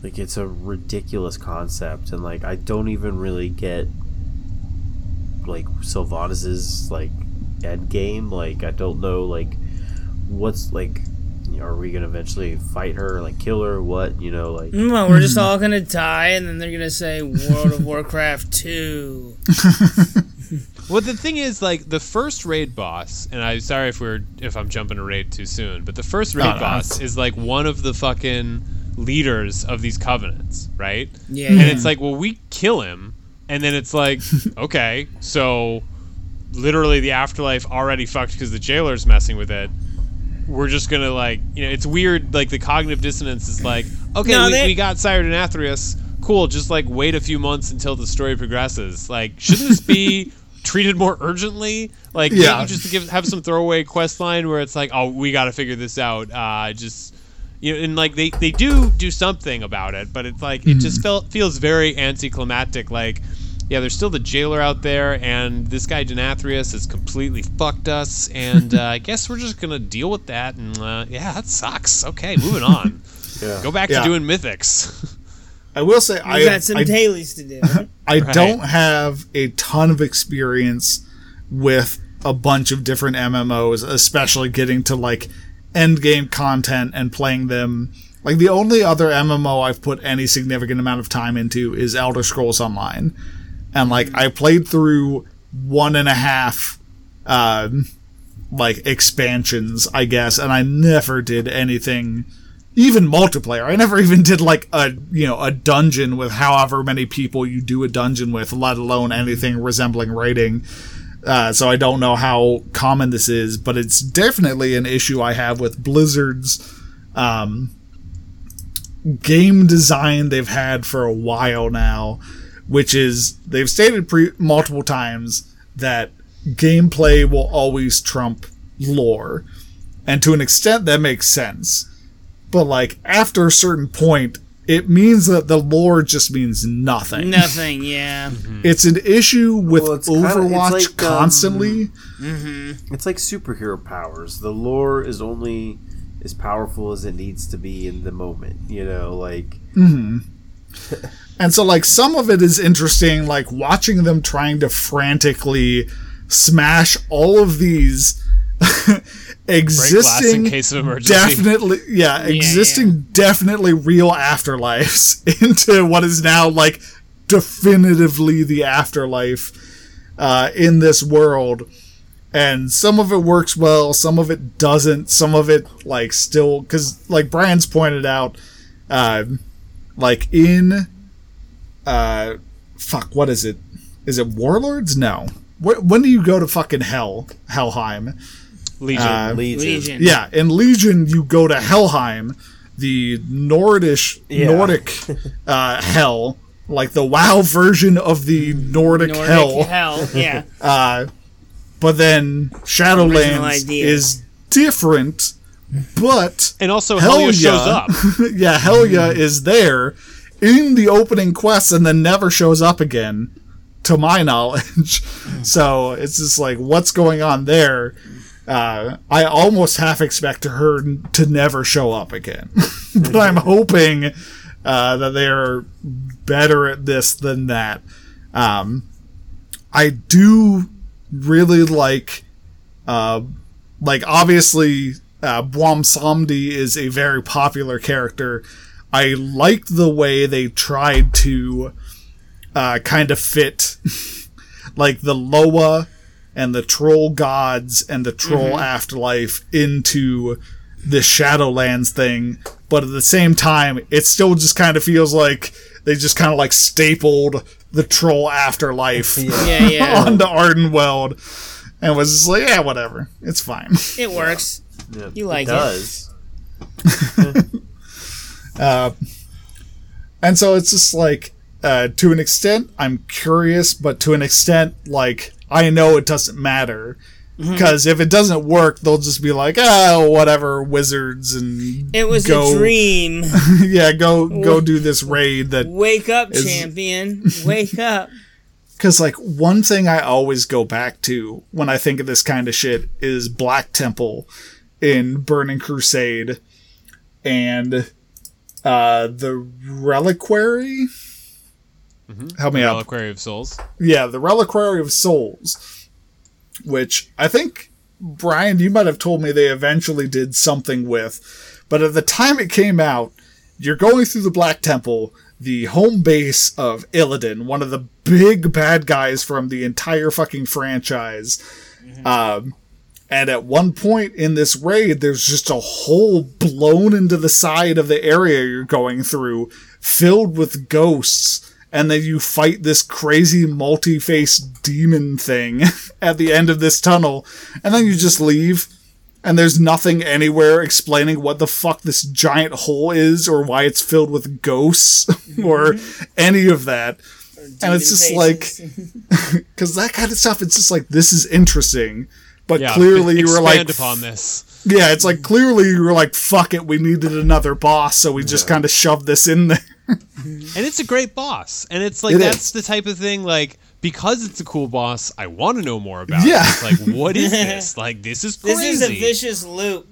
like it's a ridiculous concept, and like I don't even really get like Sylvanas's like end game. Like I don't know like what's like. you know, Are we gonna eventually fight her, like kill her? What you know, like mm, Well, we're just mm. all gonna die, and then they're gonna say World of [laughs] Warcraft two. [laughs] Well, the thing is, like the first raid boss, and I'm sorry if we're if I'm jumping a raid too soon, but the first raid No, no, boss it's- is like one of the fucking leaders of these covenants, right? Yeah, And yeah. it's like, well, we kill him, and then it's like, [laughs] okay, so literally the afterlife already fucked because the jailer's messing with it. We're just gonna like, you know, it's weird. Like the cognitive dissonance is like, okay, No, we, they- we got Sire Denathrius. Cool, just like wait a few months until the story progresses. Like, shouldn't this be [laughs] treated more urgently? Like, Yeah. you just give have some throwaway quest line where it's like, oh, we got to figure this out. Uh, just you know, and like they they do do something about it, but it's like it just felt feels very anticlimactic. Like, yeah, there's still the jailer out there, and this guy Denathrius has completely fucked us, and uh, [laughs] I guess we're just gonna deal with that. And uh, yeah, that sucks. Okay, moving on. [laughs] yeah. Go back Yeah. to doing mythics. I will say You I got some I, dailies to do. [laughs] I Right. don't have a ton of experience with a bunch of different MMOs, especially getting to like end game content and playing them. Like the only other MMO I've put any significant amount of time into is Elder Scrolls Online, and like I played through one and a half, um, like expansions, I guess, and I never did anything even multiplayer. I never even did like a you know a dungeon with however many people you do a dungeon with, let alone anything resembling raiding. Uh, so I don't know how common this is, but it's definitely an issue I have with Blizzard's um, game design they've had for a while now, which is they've stated pre- multiple times that gameplay will always trump lore, and to an extent that makes sense but like after a certain point it means that the lore just means nothing Nothing, yeah. Mm-hmm. it's an issue with Well, it's kinda- it's overwatch like, um, constantly mm-hmm. It's like superhero powers. The lore is only as powerful as it needs to be in the moment. You know, like mm-hmm. [laughs] and so like some of it is interesting like watching them trying to frantically smash all of these [laughs] existing in case of emergency. definitely yeah, existing definitely real afterlives [laughs] into what is now like definitively the afterlife uh, in this world. And some of it works well some of it doesn't. Some of it like still because like brian's pointed out uh, like in uh fuck what is it is it warlords no Wh- when do you go to fucking hell helheim Legion. Uh, Legion. Legion. yeah, in Legion you go to Helheim, the Nordish Yeah. Nordic [laughs] uh, hell, like the WoW version of the Nordic, Nordic hell. hell, yeah. [laughs] Uh, but then Original Shadowlands is different, but and also hell Helya shows up. [laughs] yeah, Helya is there in the opening quest and then never shows up again, to my [laughs] knowledge. so it's just like, what's going on there? Uh, I almost half expect her to never show up again, [laughs] but I'm hoping uh, that they're better at this than that. Um, I do really like, uh, like obviously, uh, Bwonsamdi is a very popular character. I liked the way they tried to uh, kind of fit [laughs] like the Loa and the troll gods and the troll afterlife into the Shadowlands thing, but at the same time, it still just kind of feels like they just kind of like stapled the troll afterlife Yeah, [laughs] yeah. onto Ardenweld and was just like, yeah, whatever, it's fine. It works. Yeah, You like it it. [laughs] does. And so it's just like, uh, to an extent, I'm curious, but to an extent, like, I know it doesn't matter. Mm-hmm. Because if it doesn't work, they'll just be like, oh, whatever, wizards, and It was go, a dream. [laughs] yeah, go go do this raid that Wake up, Is- champion. [laughs] Wake up. Because, like, one thing I always go back to when I think of this kind of shit is Black Temple in Burning Crusade and uh, the Reliquary. Help me out. Reliquary of Souls. Yeah, the Reliquary of Souls, which I think, Brian, you might have told me they eventually did something with. But at the time it came out, you're going through the Black Temple, the home base of Illidan, one of the big bad guys from the entire fucking franchise. Um, and at one point in this raid, there's just a hole blown into the side of the area you're going through, filled with ghosts. And then you fight this crazy multi faced demon thing [laughs] at the end of this tunnel. And then you just leave. And there's nothing anywhere explaining what the fuck this giant hole is or why it's filled with ghosts [laughs] or any of that. And it's just like, because [laughs] that kind of stuff, it's just like, this is interesting. But Yeah, clearly you were like, upon this. yeah, it's like clearly you were like, fuck it, we needed another boss, so we just kind of shoved this in there. [laughs] And it's a great boss. And it's like It that's is. the type of thing like because it's a cool boss, I want to know more about Yeah. it. It's like what is [laughs] this? Like this is crazy. This is a vicious loop.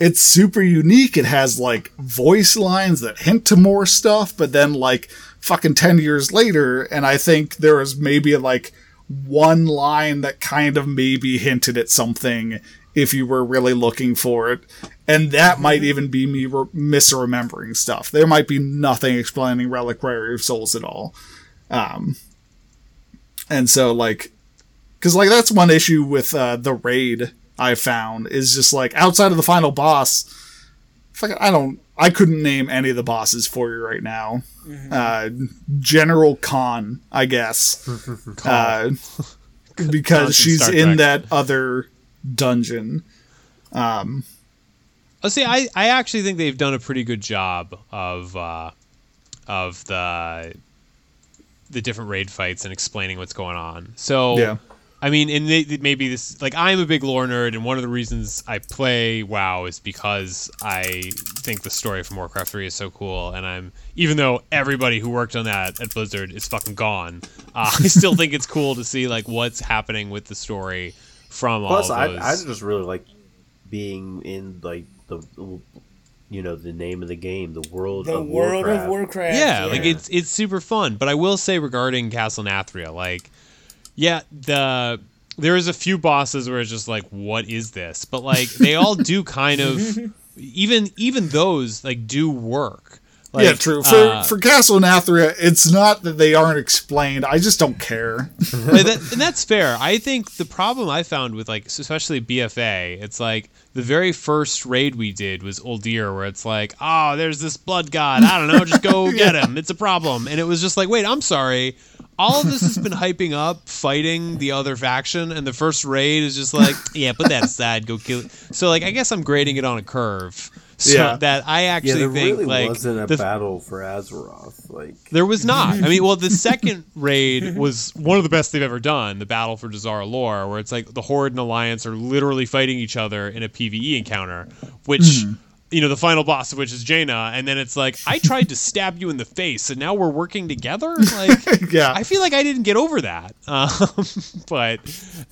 it's super unique. It has like voice lines that hint to more stuff, but then like fucking 10 years later, and I think there was maybe like one line that kind of maybe hinted at something if you were really looking for it. And that might even be me re- misremembering stuff. There might be nothing explaining Reliquary of Souls at all. Um, and so like, cause like that's one issue with, uh, the raid I found is just like outside of the final boss, I don't, I couldn't name any of the bosses for you right now. Uh, General Kaal, I guess, [laughs] uh, because from she's in that other dungeon. Oh, see, I, I actually think they've done a pretty good job of uh, of the the different raid fights and explaining what's going on. So, Yeah. I mean, and may- maybe this like I'm a big lore nerd, and one of the reasons I play WoW is because I think the story from Warcraft 3 is so cool, and I'm even though everybody who worked on that at Blizzard is fucking gone, uh, [laughs] I still think it's cool to see like what's happening with the story from Plus, all I. I just really like being in like the, you know, the name of the game, the world The of world Warcraft. of Warcraft. yeah, like it's it's super fun. But I will say regarding Castle Nathria, like, yeah, the there is a few bosses where it's just like, what is this? But like they all do kind of [laughs] even even those like do work. Like, yeah, true. For uh, for Castle Nathria, it's not that they aren't explained. I just don't care. Like, that, and that's fair. I think the problem I found with like especially BFA, it's like the very first raid we did was Uldir, where it's like, oh, there's this blood god. I don't know, just go [laughs] get him. It's a problem. And it was just like, wait, I'm sorry. All of this has been [laughs] hyping up fighting the other faction, and the first raid is just like, [laughs] yeah, put that aside, go kill it. So like, I guess I'm grading it on a curve. So Yeah. that I Yeah, actually there think really like wasn't a the battle for Azeroth. Like, there was not. I mean, well, the [laughs] second raid was one of the best they've ever done, the Battle for Dazar'alor, where it's like the Horde and Alliance are literally fighting each other in a PvE encounter, which, mm-hmm. You know, the final boss of which is Jaina, and then it's like, I tried to [laughs] stab you in the face, and now we're working together? [laughs] Like, yeah. I feel like I didn't get over that. [laughs] Um, but,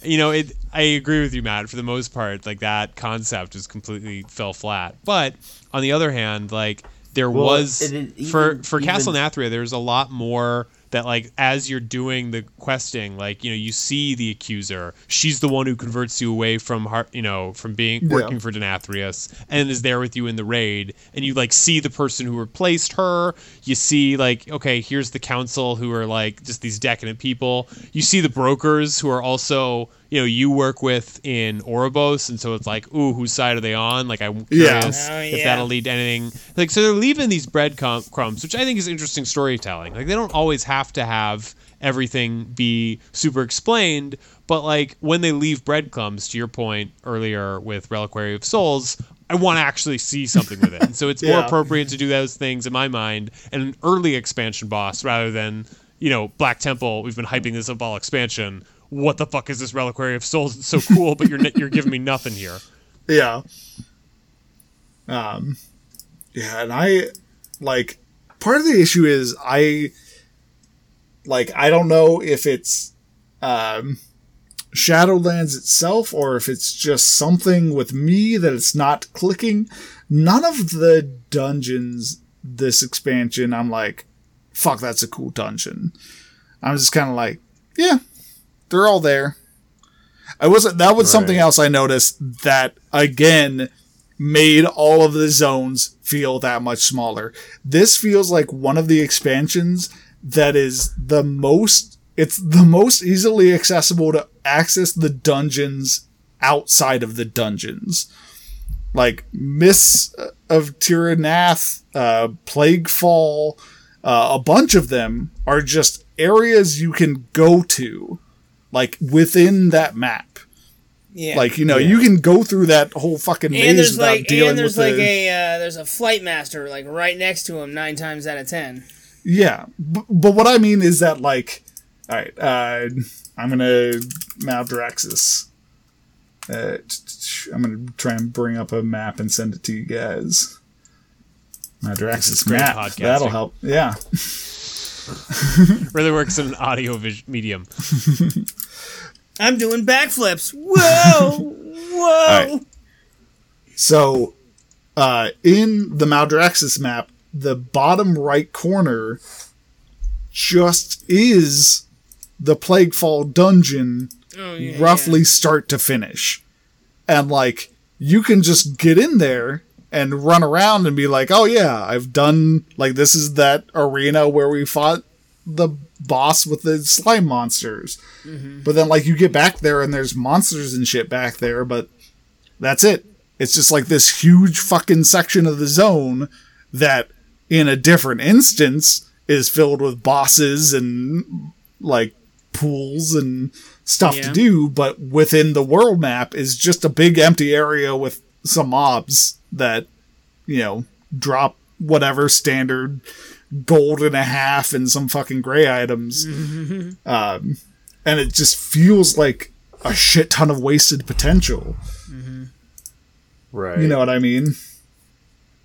you know, it. I agree with you, Matt. For the most part, like that concept just completely fell flat. But on the other hand, like there Well, was and it for even- for Castle Nathria, there's a lot more that like as you're doing the questing, like you know you see the accuser. She's the one who converts you away from har- you know from being Yeah. working for Denathrius and is there with you in the raid. And you like see the person who replaced her. You see like okay, here's the council who are like just these decadent people. You see the brokers who are also you know you work with in Oribos, and so it's like ooh whose side are they on? Like I'm Yeah. curious Oh, if yeah. that'll lead to anything. Like so they're leaving these bread crumbs, which I think is interesting storytelling. Like they don't always have to have everything be super explained, but like when they leave breadcrumbs, to your point earlier with Reliquary of Souls, I want to actually see something with it. And so it's [laughs] more appropriate to do those things in my mind and an early expansion boss rather than, you know, Black Temple, we've been hyping this up all expansion. What the fuck is this Reliquary of Souls? It's so cool, but you're you're giving me nothing here. [laughs] Yeah. Um yeah, and I like part of the issue is I like I don't know if it's um Shadowlands itself or if it's just something with me that it's not clicking. None of the dungeons this expansion I'm like fuck that's a cool dungeon. I'm just kind of like yeah, they're all there. I wasn't that was something else I noticed that again made all of the zones feel that much smaller. This feels like one of the expansions that is the most it's the most easily accessible to access the dungeons outside of the dungeons. Like Miss of Tiranath, uh, Plaguefall, uh, a bunch of them are just areas you can go to, like within that map. Yeah. Like you know, you can go through that whole fucking maze and there's without like dealing and there's with like the a uh, there's a flight master like right next to him nine times out of ten. yeah. B- but what I mean is that like, all right, uh, I'm gonna Maldraxxus. Uh, I'm gonna try and bring up a map and send it to you guys. Maldraxxus great map. podcasting. That'll help. Yeah. [laughs] Really works in an audio vis- medium. [laughs] I'm doing backflips. Whoa, [laughs] whoa. right. So uh, in the Maldraxxus map, the bottom right corner just is the Plaguefall dungeon Oh, yeah, roughly start to finish. And like you can just get in there and run around and be like, "Oh yeah, I've done like this is that arena where we fought the boss with the slime monsters." Mm-hmm. But then like you get back there and there's monsters and shit back there, but that's it. It's just like this huge fucking section of the zone that in a different instance is filled with bosses and like pools and stuff Yeah. to do, but within the world map is just a big empty area with some mobs that, you know, drop whatever standard gold and a half and some fucking gray items. [laughs] um, and it just feels like a shit ton of wasted potential. Right. You know what I mean?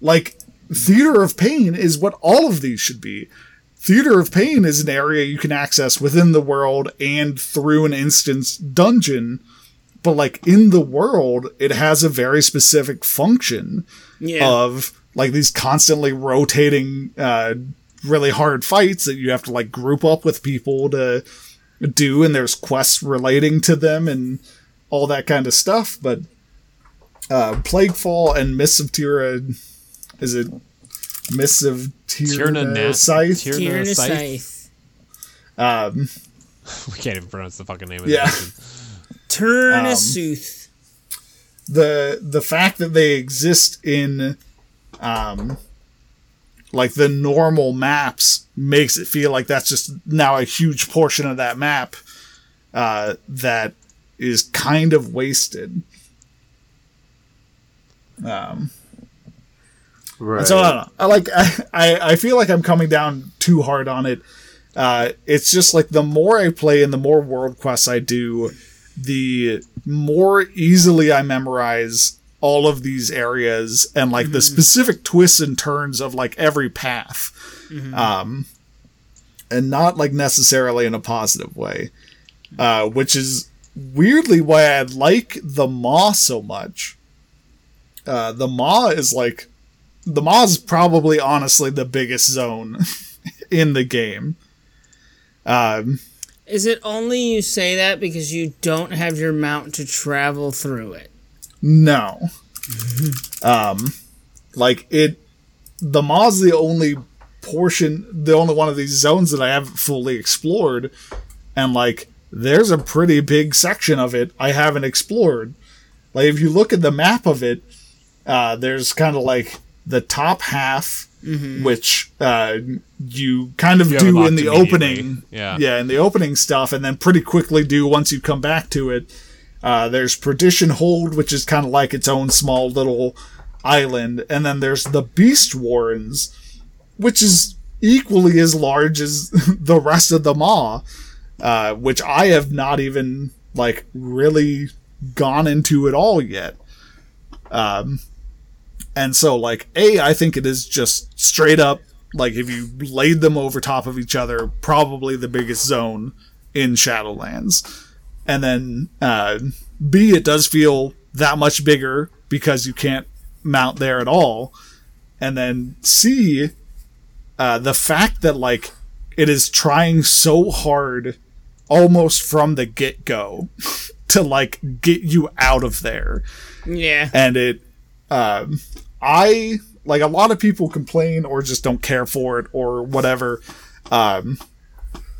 Like, Theater of Pain is what all of these should be. Theater of Pain is an area you can access within the world and through an instance dungeon. But, like, in the world, it has a very specific function Yeah. of, like, these constantly rotating, uh, really hard fights that you have to, like, group up with people to do, and there's quests relating to them and all that kind of stuff. But, uh, Plaguefall and Mists of Tira, is it Mists of Tira Tierna Nat- Scythe? Tier- Tier Scythe. Um, [laughs] We can't even pronounce the fucking name of Yeah. the Turnasuth. the the fact that they exist in um like the normal maps makes it feel like that's just now a huge portion of that map uh that is kind of wasted um right. so I don't know. I like I, I I feel like I'm coming down too hard on it. Uh, it's just like the more I play and the more world quests I do, the more easily I memorize all of these areas and like the specific twists and turns of like every path. Um, and not like necessarily in a positive way. Uh, which is weirdly why I like the Maw so much. Uh, the Maw is like the Maw is probably honestly the biggest zone [laughs] in the game. Um, Is it only you say that because you don't have your mount to travel through it? No, um, like it, the Maw's the only portion, the only one of these zones that I haven't fully explored, and like there's a pretty big section of it I haven't explored. Like if you look at the map of it, uh, there's kind of like the top half, which uh, you kind of You do in the opening. Yeah. yeah, in the opening stuff, and then pretty quickly do once you come back to it. Uh, there's Perdition Hold, which is kind of like its own small little island, and then there's the Beast Warrens, which is equally as large as [laughs] the rest of the Maw, uh, which I have not even like really gone into at all yet. Um, and so like a, I think it is just straight up like if you laid them over top of each other, probably the biggest zone in Shadowlands. And then uh, B, it does feel that much bigger because you can't mount there at all. And then C, uh, the fact that like it is trying so hard almost from the get go [laughs] to like get you out of there Yeah. and it um i like a lot of people complain or just don't care for it or whatever um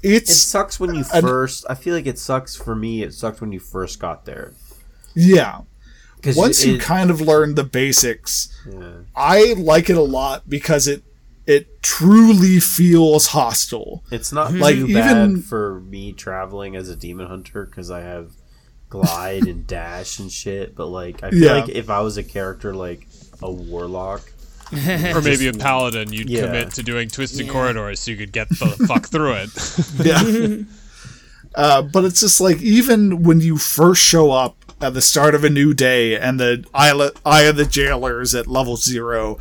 It sucks when you first. I feel like it sucks for me. It sucked when you first got there. yeah Because once you kind of learn the basics yeah. i like it a lot because it it truly feels hostile It's not mhm. Like, too even- bad for me traveling as a demon hunter because I have glide and dash and shit. But like, I feel Yeah. like if I was a character like a warlock, [laughs] Or maybe a paladin, you'd Yeah. commit to doing twisted Yeah. corridors so you could get the fuck [laughs] through it. yeah [laughs] uh, but it's just like even when you first show up at the start of a new day and the eye, eye of the jailers at level zero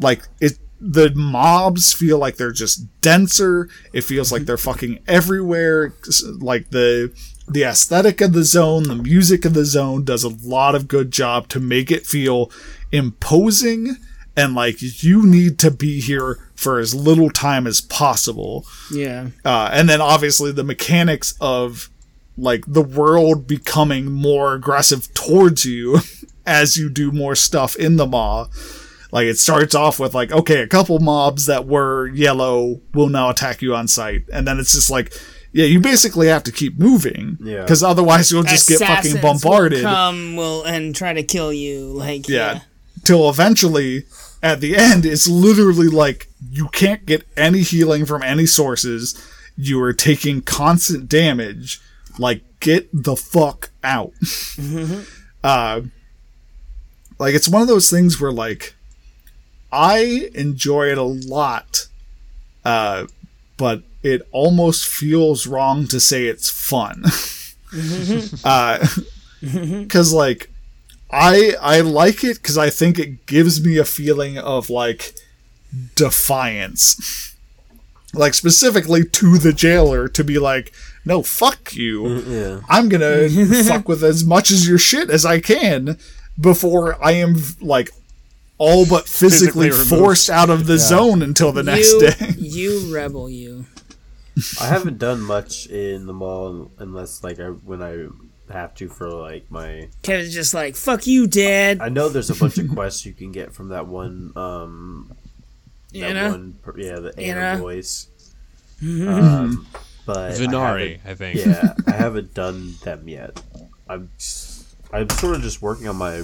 like it the mobs feel like they're just denser. It feels like they're fucking everywhere. Like the the aesthetic of the zone, the music of the zone does a lot of good job to make it feel imposing and like you need to be here for as little time as possible. Yeah. Uh, and then obviously the mechanics of like the world becoming more aggressive towards you [laughs] as you do more stuff in the maw. Like it starts off with like, okay, a couple mobs that were yellow will now attack you on sight. And then it's just like, yeah, you basically have to keep moving. Yeah. Because otherwise you'll just get fucking bombarded. Will come will and try to kill you. Like yeah. yeah. Till eventually, at the end, it's literally like you can't get any healing from any sources. You are taking constant damage. Like, get the fuck out. [laughs] uh, like, it's one of those things where, like, I enjoy it a lot, uh, but it almost feels wrong to say it's fun. [laughs] uh, [laughs] because, like, I I like it because I think it gives me a feeling of like defiance, like specifically to the jailer to be like, no, fuck you. Mm, yeah. I'm gonna [laughs] fuck with as much as your shit as I can before I am like all but physically, Physically forced out of the zone until the next you, day. [laughs] you rebel, you. I haven't done much in the maw unless like I when I have to for like my. Kevin's just like, "Fuck you, Dad." I know there's a bunch of quests you can get from that one. Um, that Anna? one, yeah, the Anna, Anna? voice. um, but I Venari, haven't- I, think. Yeah, I haven't done them yet. I'm I'm sort of just working on my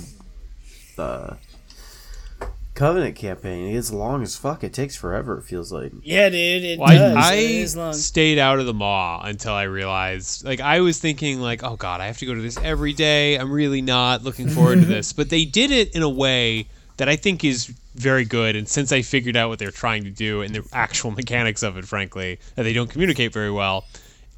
uh, Covenant campaign. It gets long as fuck. It takes forever. It feels like. Yeah, dude, it Well, does. I, it is I long. stayed out of the maw until I realized, like, I was thinking, like, oh god, I have to go to this every day. I'm really not looking forward to this. [laughs] But they did it in a way that I think is very good. And since I figured out what they're trying to do and the actual [laughs] mechanics of it, frankly, that they don't communicate very well,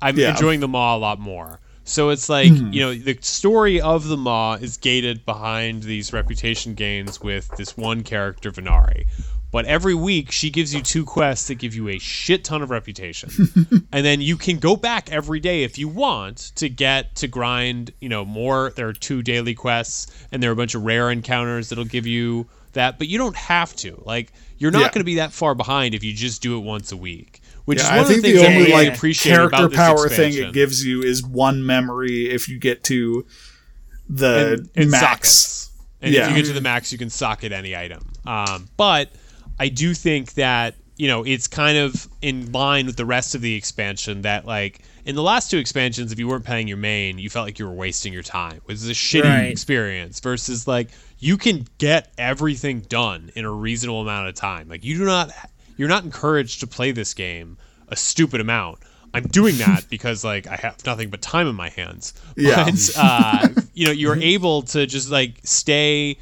I'm Yeah. enjoying the maw a lot more. So it's like, hmm. you know, the story of the Maw is gated behind these reputation gains with this one character, Venari. But every week, she gives you two quests that give you a shit ton of reputation. [laughs] and then you can go back every day if you want to get to grind, you know, more. There are two daily quests, and there are a bunch of rare encounters that'll give you that. But you don't have to. Like, you're not Yeah. going to be that far behind if you just do it once a week. Which is one I of the think things the only really like appreciate character about this power thing it gives you is one memory if you get to the and, and max. sockets. And Yeah. if you get to the max, you can socket any item. Um, but I do think that you know it's kind of in line with the rest of the expansion. That like in the last two expansions, if you weren't playing your main, you felt like you were wasting your time. It was a shitty Right. experience. Versus like you can get everything done in a reasonable amount of time. Like you do not, you're not encouraged to play this game a stupid amount. I'm doing that [laughs] because like I have nothing but time in my hands. Yeah. But, [laughs] uh, you know, you're able to just like stay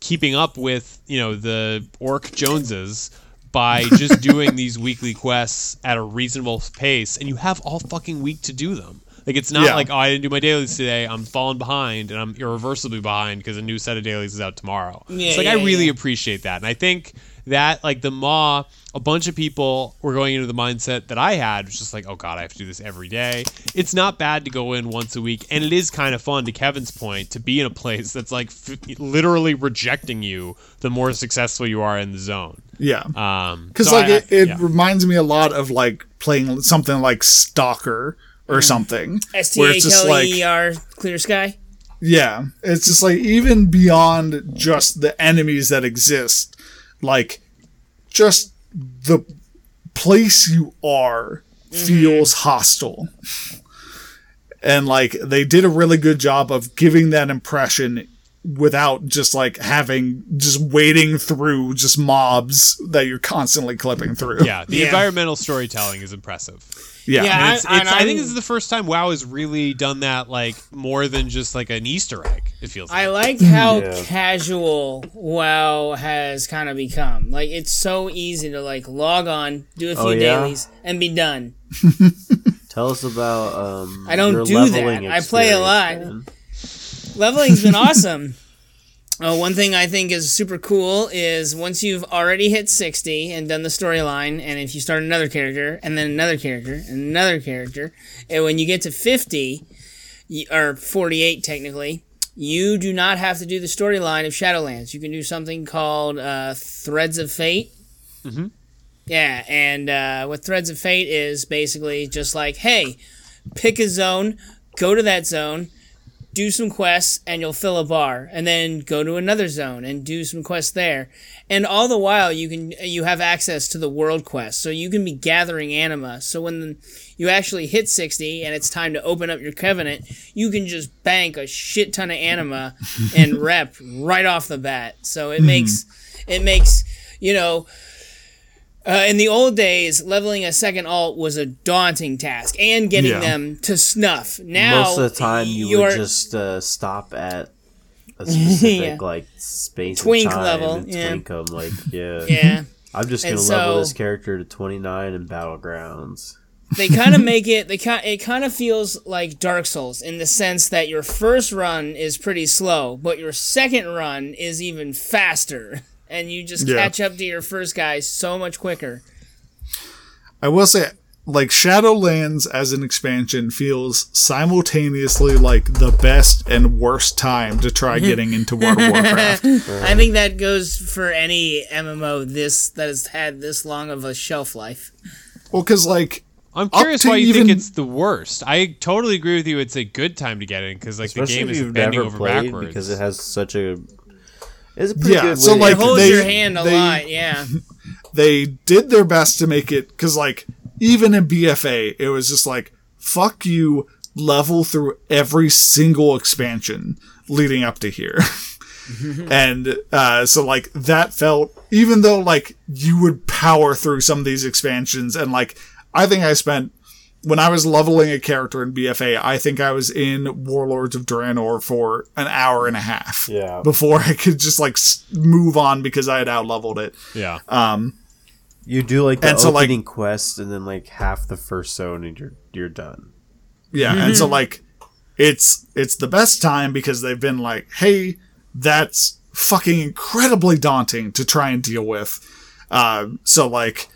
keeping up with you know the orc Joneses by [laughs] just doing these weekly quests at a reasonable pace, and you have all fucking week to do them. Like it's not Yeah. like oh I didn't do my dailies today. I'm falling behind and I'm irreversibly behind because a new set of dailies is out tomorrow. Yeah, it's like yeah, I really yeah. appreciate that, and I think that like the maw, a bunch of people were going into the mindset that I had, was just like oh god I have to do this every day. It's not bad to go in once a week, and it is kind of fun. To Kevin's point, to be in a place that's like f- literally rejecting you the more successful you are in the zone. Yeah. Um, Because so like I- it, it yeah. reminds me a lot of like playing something like Stalker or something. S T where it's just like E R Clear Sky. yeah, it's just like even beyond just the enemies that exist, like just the place you are mm-hmm. feels hostile. And like they did a really good job of giving that impression without just like having just wading through just mobs that you're constantly clipping through. yeah, the Yeah. environmental storytelling is impressive. Yeah. Yeah, And it's, I- it's, and I think this is the first time WoW has really done that, like more than just like an Easter egg. It feels. I like. like how Yeah. casual WoW has kind of become. Like it's so easy to like log on, do a few Oh, yeah? dailies, and be done. [laughs] [laughs] Tell us about. Um, I don't your do that. leveling I play a lot. man. Leveling's been [laughs] awesome. Oh, one thing I think is super cool is once you've already hit 60 and done the storyline, and if you start another character, and then another character, and another character, and when you get to 50, or 48 technically, you do not have to do the storyline of Shadowlands. You can do something called uh, Threads of Fate. Mm-hmm. Yeah, and uh, what Threads of Fate is basically just like, hey, pick a zone, go to that zone, do some quests and you'll fill a bar and then go to another zone and do some quests there. And all the while you can you have access to the world quest. So you can be gathering anima. So when you actually hit 60 and it's time to open up your covenant you can just bank a shit ton of anima [laughs] and rep right off the bat. So it hmm. makes it makes you know uh, in the old days, leveling a second alt was a daunting task, and getting Yeah. them to snuff. Now, Most of the time, you you're- would just uh, stop at a [laughs] specific Yeah. like space Twink time level, and yeah. twink 'em, Like, [laughs] yeah, yeah. I'm just gonna level so- this character to 29 in battlegrounds. they kind of [laughs] make it they kind it kind of feels like Dark Souls in the sense that your first run is pretty slow, but your second run is even faster, and you just Yeah. catch up to your first guy so much quicker. I will say, like Shadowlands as an expansion feels simultaneously like the best and worst time to try [laughs] getting into World of Warcraft. [laughs] I think that goes for any MMO this that has had this long of a shelf life. Well, because like I'm curious why you even- think it's the worst. I totally agree with you. It's a good time to get in because like Especially the game is you've bending over played backwards. because it has such a. It's a pretty Yeah, good so, way like, It holds they- your hand a they- lot, yeah. [laughs] they did their best to make it because like even in BFA, it was just like fuck you, level through every single expansion leading up to here. [laughs] and uh, so like that felt even though like you would power through some of these expansions and like I think I spent when I was leveling a character in BFA, I think I was in Warlords of Draenor for an hour and a half. Yeah. Before [laughs] I could just like move on because I had out leveled it. yeah. You do like the And so, like- quest and then like half the first zone and you're you're done. Yeah, and so like it's it's the best time because they've been like, hey, that's fucking incredibly daunting to try and deal with. Uh, so like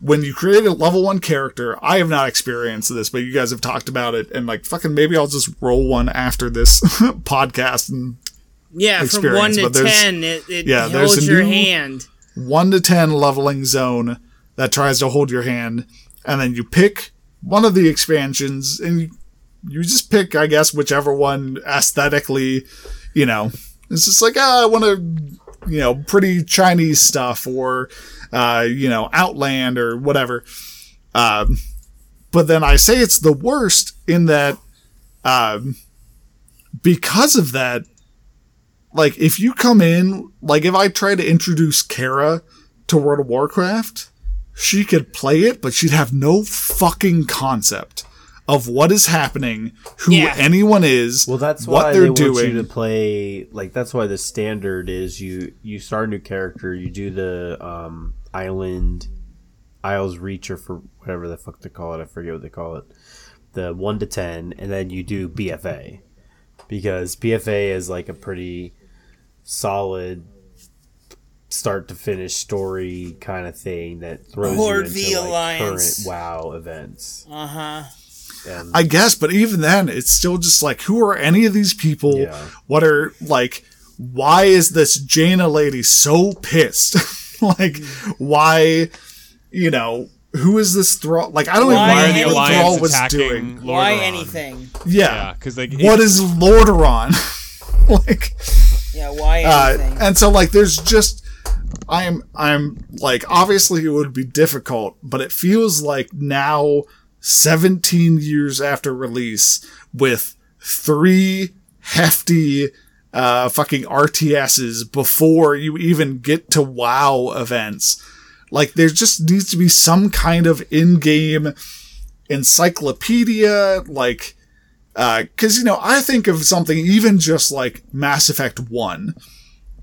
when you create a level one character, I have not experienced this, but you guys have talked about it, and like fucking maybe I'll just roll one after this [laughs] podcast and Yeah, from one to ten, it, it yeah, holds your hand. one to ten leveling zone that tries to hold your hand, and then you pick one of the expansions, and you, you just pick, I guess, whichever one aesthetically, you know, it's just like, ah, I want to, you know, pretty Chinese stuff or, uh, you know, Outland or whatever. Um, but then I say it's the worst in that, um, because of that, like if you come in like if i try to introduce kara to world of warcraft she could play it but she'd have no fucking concept of what is happening who Yeah. anyone is Well, that's what why they're they want doing you to play. Like that's why the standard is you you start a new character, you do the um, island, Isles Reach or for whatever the fuck they call it. I forget what they call it. The one to ten, and then you do BFA because BFA is like a pretty solid start to finish story kind of thing that throws Horde you into like Alliance. current WoW events. Uh huh. And i guess but even then it's still just like who are any of these people Yeah. what are like why is this jaina lady so pissed [laughs] [laughs] like why you know who is this thrall like i don't even Why know are what the the thrall Alliance was attacking doing Lordaeron? Why anything? yeah, Yeah, because like what is Lordaeron? [laughs] like, Yeah, why uh, and so like, there's just, I'm, I'm like, obviously it would be difficult, but it feels like now, 17 years after release, with three hefty, uh, fucking RTSs before you even get to WoW events. Like, there just needs to be some kind of in-game encyclopedia, like, uh because you know I think of something even just like Mass Effect One.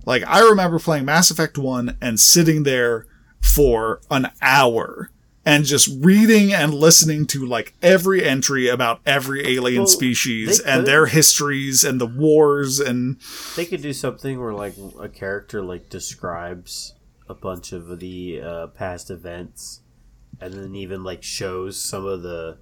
Like I remember playing Mass Effect One and sitting there for an hour and just reading and listening to like every entry about every alien Well, species and their histories and the wars and They could do something where like a character like describes a bunch of the uh, past events, and then even like shows some of the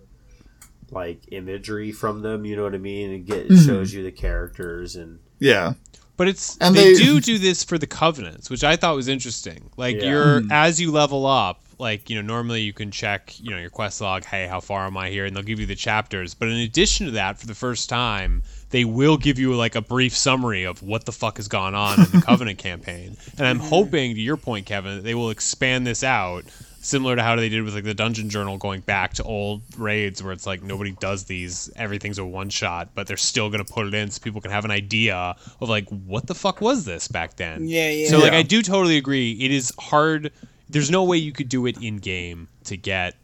like imagery from them. You know what I mean? And get it shows you the characters and yeah. But it's And they, they- do do this for the covenants, which I thought was interesting. Like Yeah. you're as you level up, like you know normally you can check you know your quest log. Hey, how far am I here? And they'll give you the chapters. But in addition to that, for the first time, they will give you like a brief summary of what the fuck has gone on in the [laughs] covenant campaign. And I'm mm-hmm. hoping, to your point, Kevin, that they will expand this out. Similar to how they did with like the dungeon journal, going back to old raids where it's like nobody does these, everything's a one shot, but they're still gonna put it in so people can have an idea of like what the fuck was this back then. Yeah, yeah. So like Yeah. I do totally agree. It is hard. There's no way you could do it in game to get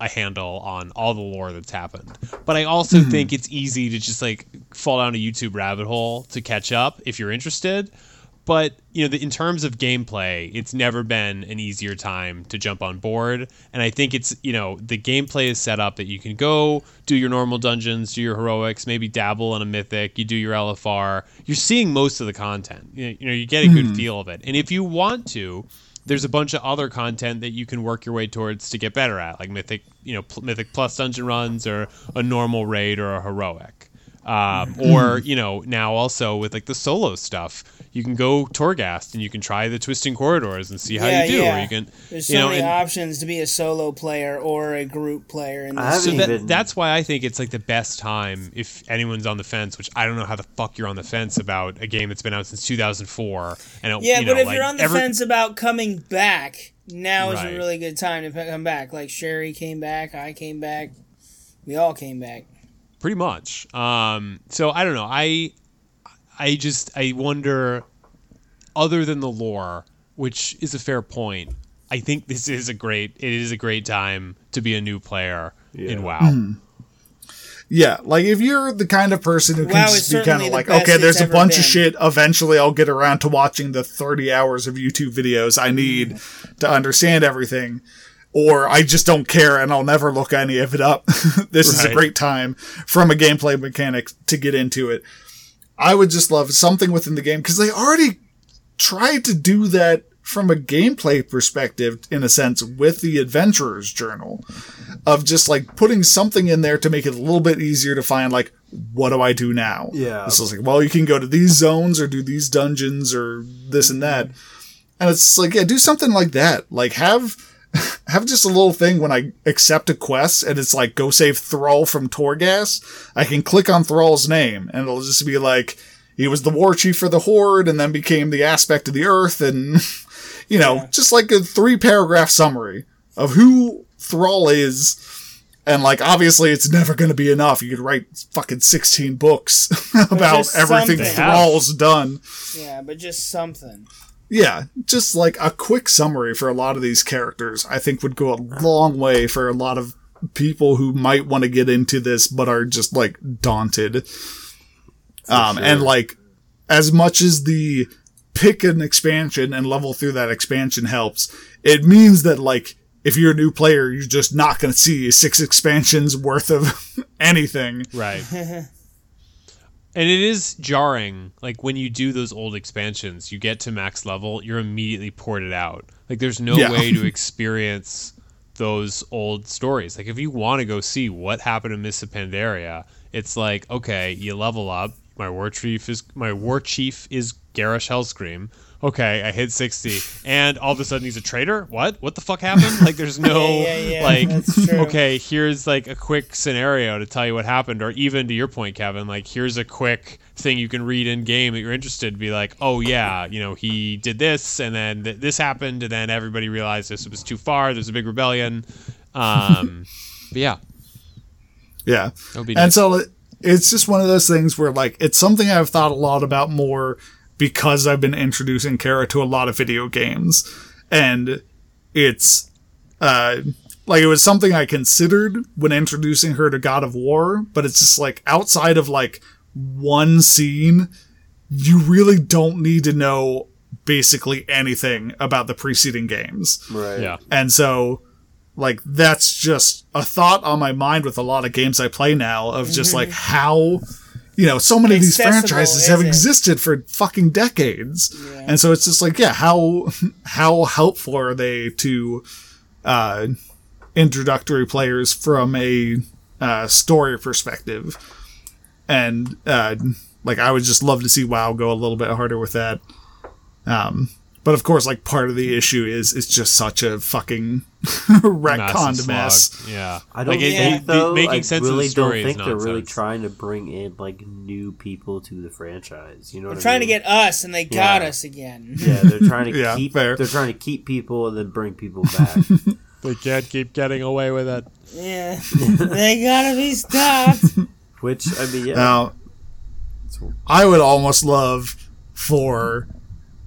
a handle on all the lore that's happened. But I also Mm-hmm. think it's easy to just like fall down a YouTube rabbit hole to catch up if you're interested. But you know, the, in terms of gameplay, it's never been an easier time to jump on board. And I think it's you know the gameplay is set up that you can go do your normal dungeons, do your heroics, maybe dabble in a mythic. You do your LFR. You're seeing most of the content. You know, you, know, you get a good feel of it. And if you want to, there's a bunch of other content that you can work your way towards to get better at, like mythic, you know, pl- mythic plus dungeon runs or a normal raid or a heroic. Um, [laughs] or you know now also with like the solo stuff you can go Torghast and you can try the twisting corridors and see how Yeah, you do yeah. or you can There's you so know many and options to be a solo player or a group player in this. so that, even- that's why I think it's like the best time if anyone's on the fence which I don't know how the fuck you're on the fence about a game that's been out since 2004 and it, Yeah, you but if like, you're on the every- fence about coming back, now is a really good time to come back. Like Sherry came back, I came back, we all came back. Pretty much. Um so i don't know. I i just i wonder other than the lore which is a fair point i think this is a great it is a great time to be a new player in wow. Yeah, like if you're the kind of person who can WoW is just be kind of like, best okay, there's a ever bunch of shit. Eventually, I'll get around to watching the 30 hours of YouTube videos. I need to understand everything. Or I just don't care and I'll never look any of it up. [laughs] this is a great time from a gameplay mechanic to get into it. I would just love something within the game because they already tried to do that from a gameplay perspective, in a sense, with the Adventurer's Journal, of just like putting something in there to make it a little bit easier to find, like, what do I do now? Yeah. This is like, well, you can go to these zones or do these dungeons or this and that. And it's like, yeah, do something like that. Like, have. [laughs] Have just a little thing when I accept a quest and it's like go save Thrall from Torghast. I can click on Thrall's name and it'll just be like he was the war chief for the Horde and then became the aspect of the Earth and [laughs] you know just like a three paragraph summary of who Thrall is. And like obviously it's never going to be enough. You could write fucking sixteen books [laughs] about everything. Thrall's done. Yeah, but just something. Yeah, just like a quick summary for a lot of these characters, I think would go a long way for a lot of people who might want to get into this but are just like daunted. Um, sure. and like as much as the pick an expansion and level through that expansion helps, it means that like if you're a new player, you're just not going to see six expansions worth of [laughs] anything. right [laughs] and it is jarring like when you do those old expansions you get to max level you're immediately ported out like there's no Yeah. way to [laughs] experience those old stories like if you want to go see what happened in Miss Pandaria it's like okay you level up my war chief is my war chief is Garrosh Hellscream. okay I hit 60 and all of a sudden he's a traitor? What? What the fuck happened? Like there's [laughs] no Yeah, yeah, yeah, [laughs] like okay here's like a quick scenario to tell you what happened or even to your point kevin like here's a quick thing you can read in game that you're interested to be like oh yeah you know he did this and then th- this happened and then everybody realized this was too far there's a big rebellion. Um [laughs] but yeah. Yeah. be And nice. so it- it's just one of those things where like it's something I've thought a lot about more because I've been introducing Kara to a lot of video games. And it's uh like it was something I considered when introducing her to God of War, but it's just like outside of like one scene, you really don't need to know basically anything about the preceding games. right. yeah And so like that's just a thought on my mind with a lot of games I play now of just like how you know so many of these franchises have is it? existed for fucking decades. And so it's just like yeah how how helpful are they to uh introductory players from a uh story perspective? And uh like I would just love to see WoW go a little bit harder with that. Um but of course like part of the issue is it's just such a fucking [laughs] retconned Massive mess slog. Yeah. I don't Like, think it- though. making I sense really of the story don't is think they're really trying to bring in like new people to the franchise. You know, They're what I trying to get us, and they got us again. Yeah, they're [laughs] trying to Yeah, keep. fair. They're trying to keep people and then bring people back. [laughs] They can't keep getting away with it. Yeah, they gotta be stopped. Which I mean, yeah, Now, I would almost love for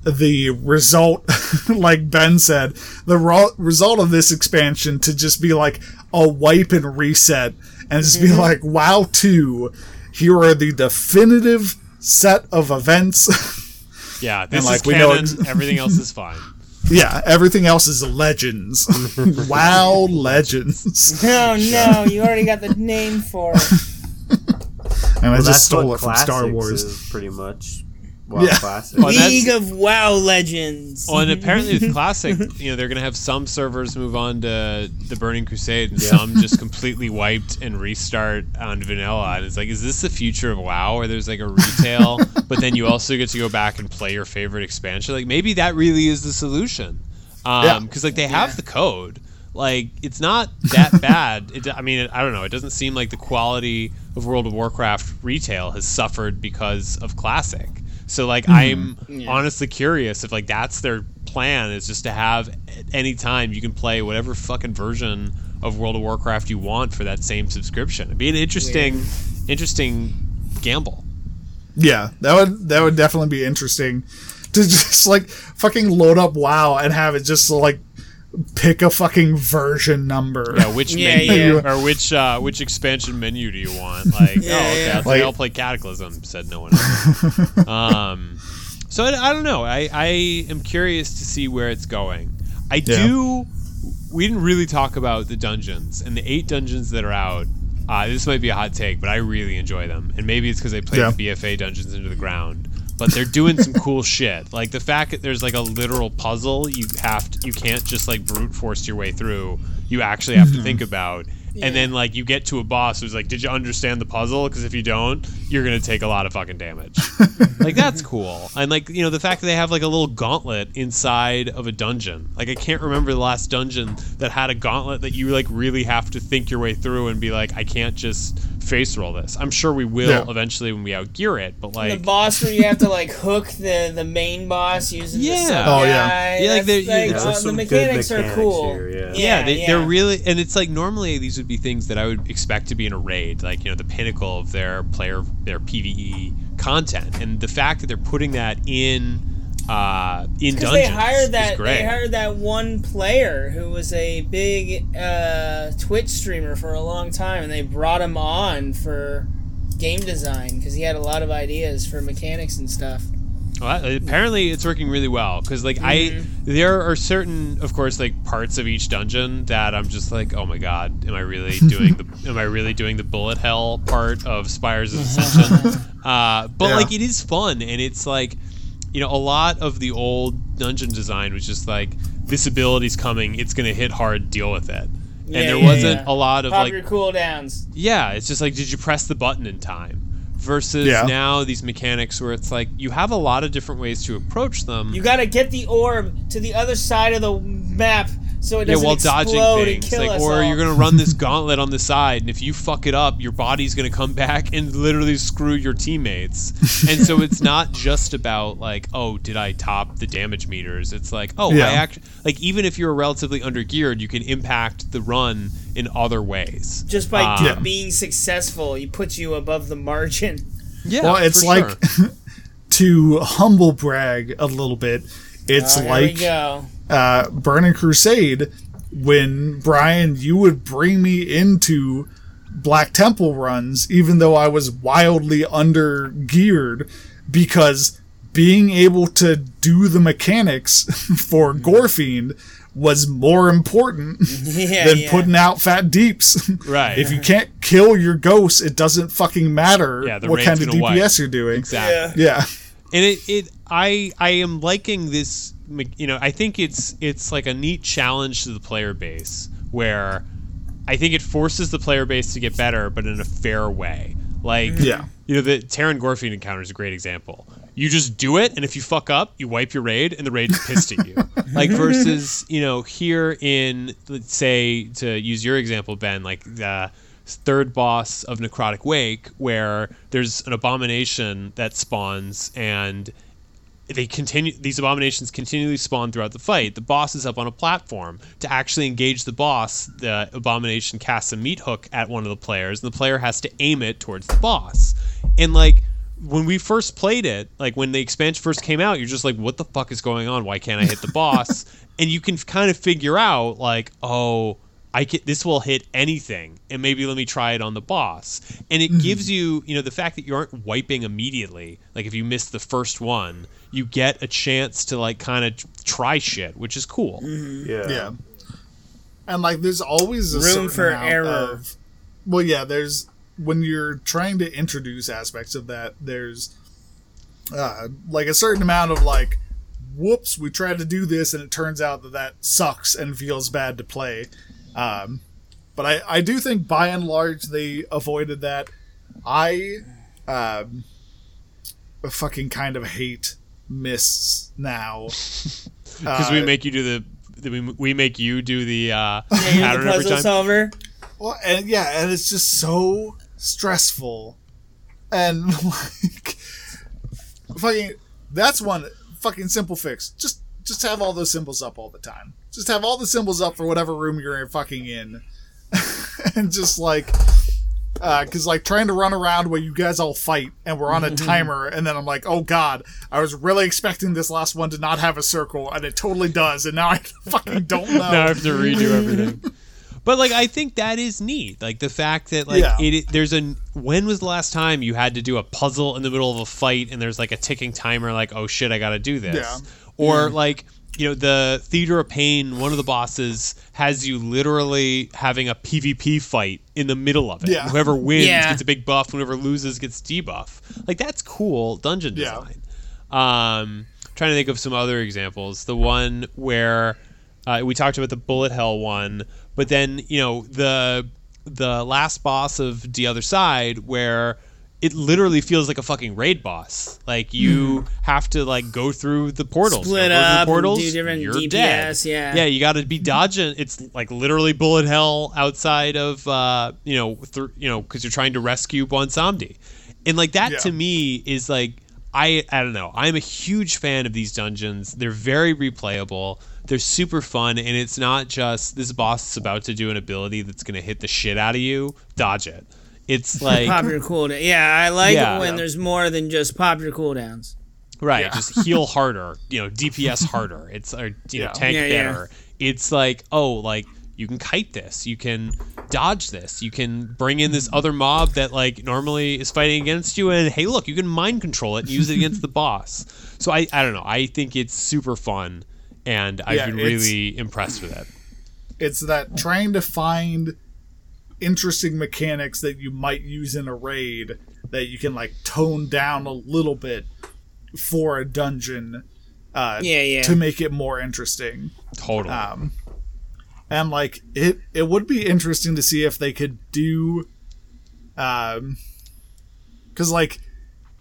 the result, [laughs] like Ben said, the ro- result of this expansion to just be like a wipe and reset and just be mm-hmm. like, WoW 2, here are the definitive set of events. [laughs] Yeah, this like, is we know canon. ex- Everything else is fine. [laughs] yeah, everything else is legends. WoW legends. Oh no, you already got the name for it. And I just stole it from Star Wars. is pretty much. Wow, Yeah. classic. Well, that's- League of WoW Legends. Well, and apparently with [laughs] Classic, you know, they're going to have some servers move on to the Burning Crusade and some [laughs] just completely wiped and restart on Vanilla. And it's like, is this the future of WoW where there's like a retail, [laughs] but then you also get to go back and play your favorite expansion? Like, maybe that really is the solution. Yeah. Um, because, like, they have the code. Like, it's not that bad. It, I mean, I don't know. It doesn't seem like the quality of World of Warcraft retail has suffered because of Classic. So like mm-hmm. I'm honestly curious if like that's their plan is just to have at any time you can play whatever fucking version of World of Warcraft you want for that same subscription. It'd be an interesting interesting gamble. Yeah, that would that would definitely be interesting to [laughs] just like fucking load up WoW and have it just like pick a fucking version number. Yeah, which Yeah, menu yeah. or which uh, which expansion menu do you want? [laughs] Like, oh, okay, yeah. I'll, Like- I'll play Cataclysm. Said no one. Else. [laughs] um, so I, I don't know. I I am curious to see where it's going. I Yeah. do. We didn't really talk about the dungeons and the eight dungeons that are out. Uh, this might be a hot take, but I really enjoy them, and maybe it's because I played Yeah. the BFA dungeons into the ground. But they're doing some cool shit. Like the fact that there's like a literal puzzle you have to, you can't just like brute force your way through. You actually have to think mm-hmm. about. And then like you get to a boss who's like, "Did you understand the puzzle? Because if you don't, you're gonna take a lot of fucking damage." [laughs] like that's cool. And like you know the fact that they have like a little gauntlet inside of a dungeon. Like I can't remember the last dungeon that had a gauntlet that you like really have to think your way through and be like, I can't just face roll this. I'm sure we will Yeah. eventually when we outgear it, but like the boss where you have to like [laughs] hook the the main boss using the Yeah. sub Oh, yeah. guy. Yeah, like, they're- like, Yeah, uh, the some good mechanics, are cool. here, yeah. yeah, they, yeah. they're really and it's like normally these would be things that i would expect to be in a raid like you know the pinnacle of their player their pve content and the fact that they're putting that in uh in Because dungeons they hired that they hired that one player who was a big uh, Twitch streamer for a long time, and they brought him on for game design because he had a lot of ideas for mechanics and stuff. Well, apparently it's working really well because like i there are certain of course like parts of each dungeon that i'm just like oh my god am i really [laughs] doing the am i really doing the bullet hell part of spires of ascension [laughs] uh, but Yeah. like it is fun and it's like you know a lot of the old dungeon design was just like this ability's coming it's gonna hit hard deal with it and there yeah, wasn't yeah. a lot of Pop like your cooldowns. yeah, it's just like, did you press the button in time? Versus Yeah. now these mechanics where it's like you have a lot of different ways to approach them. You got to get the orb to the other side of the map so it yeah, doesn't while explode dodging and things, kill like, us or all. you're gonna run this [laughs] gauntlet on the side, and if you fuck it up, your body's gonna come back and literally screw your teammates. and so it's [laughs] not just about like, oh, did I top the damage meters? It's like, oh, Yeah. I act like even if you're relatively undergeared, you can impact the run in other ways. Just by Um, Yeah. being successful, he puts you above the margin. [laughs] Yeah, Well, it's for like sure. to humble brag a little bit. It's Oh, here like we go. Uh, Burning Crusade when Brian, you would bring me into Black Temple runs, even though I was wildly under geared, because being able to do the mechanics [laughs] for Gorefiend was more important [laughs] Yeah, than yeah. putting out fat deeps. [laughs] Right. if you can't kill your ghosts, it doesn't fucking matter Yeah, what kind of DPS wipe. you're doing. Exactly. Yeah. and it, it i i am liking this you know i think it's it's like a neat challenge to the player base where i think it forces the player base to get better but in a fair way. Like mm. Yeah. you know the Teron Gorefiend encounter is a great example. You just do it and if you fuck up you wipe your raid and the raid's pissed at you. [laughs] Like versus you know here in let's say to use your example ben like the third boss of necrotic wake where there's an abomination that spawns and they continue these abominations continually spawn throughout the fight. The boss is up on a platform to actually engage the boss. The abomination casts a meat hook at one of the players and the player has to aim it towards the boss. And like when we first played it like when the expansion first came out you're just like what the fuck is going on? Why can't i hit the boss? [laughs] And you can kind of figure out like oh I can, this will hit anything, and maybe let me try it on the boss. And it gives you, you know, the fact that you aren't wiping immediately. Like if you miss the first one, you get a chance to like kind of try shit, which is cool. Yeah. Yeah. And like there's always a Room for error. Of, well, yeah, there's when you're trying to introduce aspects of that, there's uh, like a certain amount of like, whoops, we tried to do this and it turns out that that sucks and feels bad to play. Um, but I, I do think by and large they avoided that. I um, fucking kind of hate mists now. [laughs] Because we Uh, make you do the, the we, we make you do the uh, Yeah, you're the every puzzle time. solver. Well, and yeah, and it's just so stressful, and [laughs] like, fucking, that's one fucking simple fix. Just, just have all those symbols up all the time. Just have all the symbols up for whatever room you're fucking in, [laughs] and just like, uh, because like trying to run around where you guys all fight and we're on a [laughs] timer, and then I'm like, oh god, I was really expecting this last one to not have a circle, and it totally does, and now I [laughs] fucking don't know. now I have to redo everything. But like I think that is neat. Like the fact that like Yeah. it, there's a when was the last time you had to do a puzzle in the middle of a fight and there's like a ticking timer like oh shit I got to do this. Yeah. Or like you know the Theater of Pain one of the bosses has you literally having a PvP fight in the middle of it. Yeah. Whoever wins Yeah. gets a big buff, whoever loses gets debuff. Like that's cool dungeon Yeah. design. Um, trying to think of some other examples. The one where uh, we talked about the bullet hell one, but then you know the the last boss of the other side where it literally feels like a fucking raid boss. Like you have to like go through the portals, Split Go through the up portals, do different you're DPS, dead. yeah. yeah. You got to be dodging. It's like literally bullet hell outside of uh, you know, th- you know, because you're trying to rescue Bwonsamdi, and like that Yeah. to me is like I I don't know. I'm a huge fan of these dungeons. They're very replayable. They're super fun, and it's not just this boss is about to do an ability that's gonna hit the shit out of you. Dodge it. It's like Pop your cooldown. Yeah, I like Yeah. it when there's more than just pop your cooldowns. Right, Yeah. just heal harder, you know, DPS [laughs] harder. It's or you know, tank Yeah, yeah. better. It's like, oh, like you can kite this, you can dodge this, you can bring in this other mob that like normally is fighting against you, and hey, look, you can mind control it and use it against the [laughs] boss. So I, I don't know, I think it's super fun, and I've Yeah, been really impressed with it. it's that trying to find interesting mechanics that you might use in a raid that you can like tone down a little bit for a dungeon uh, Yeah, yeah. to make it more interesting Totally. um, and like it it would be interesting to see if they could do um because like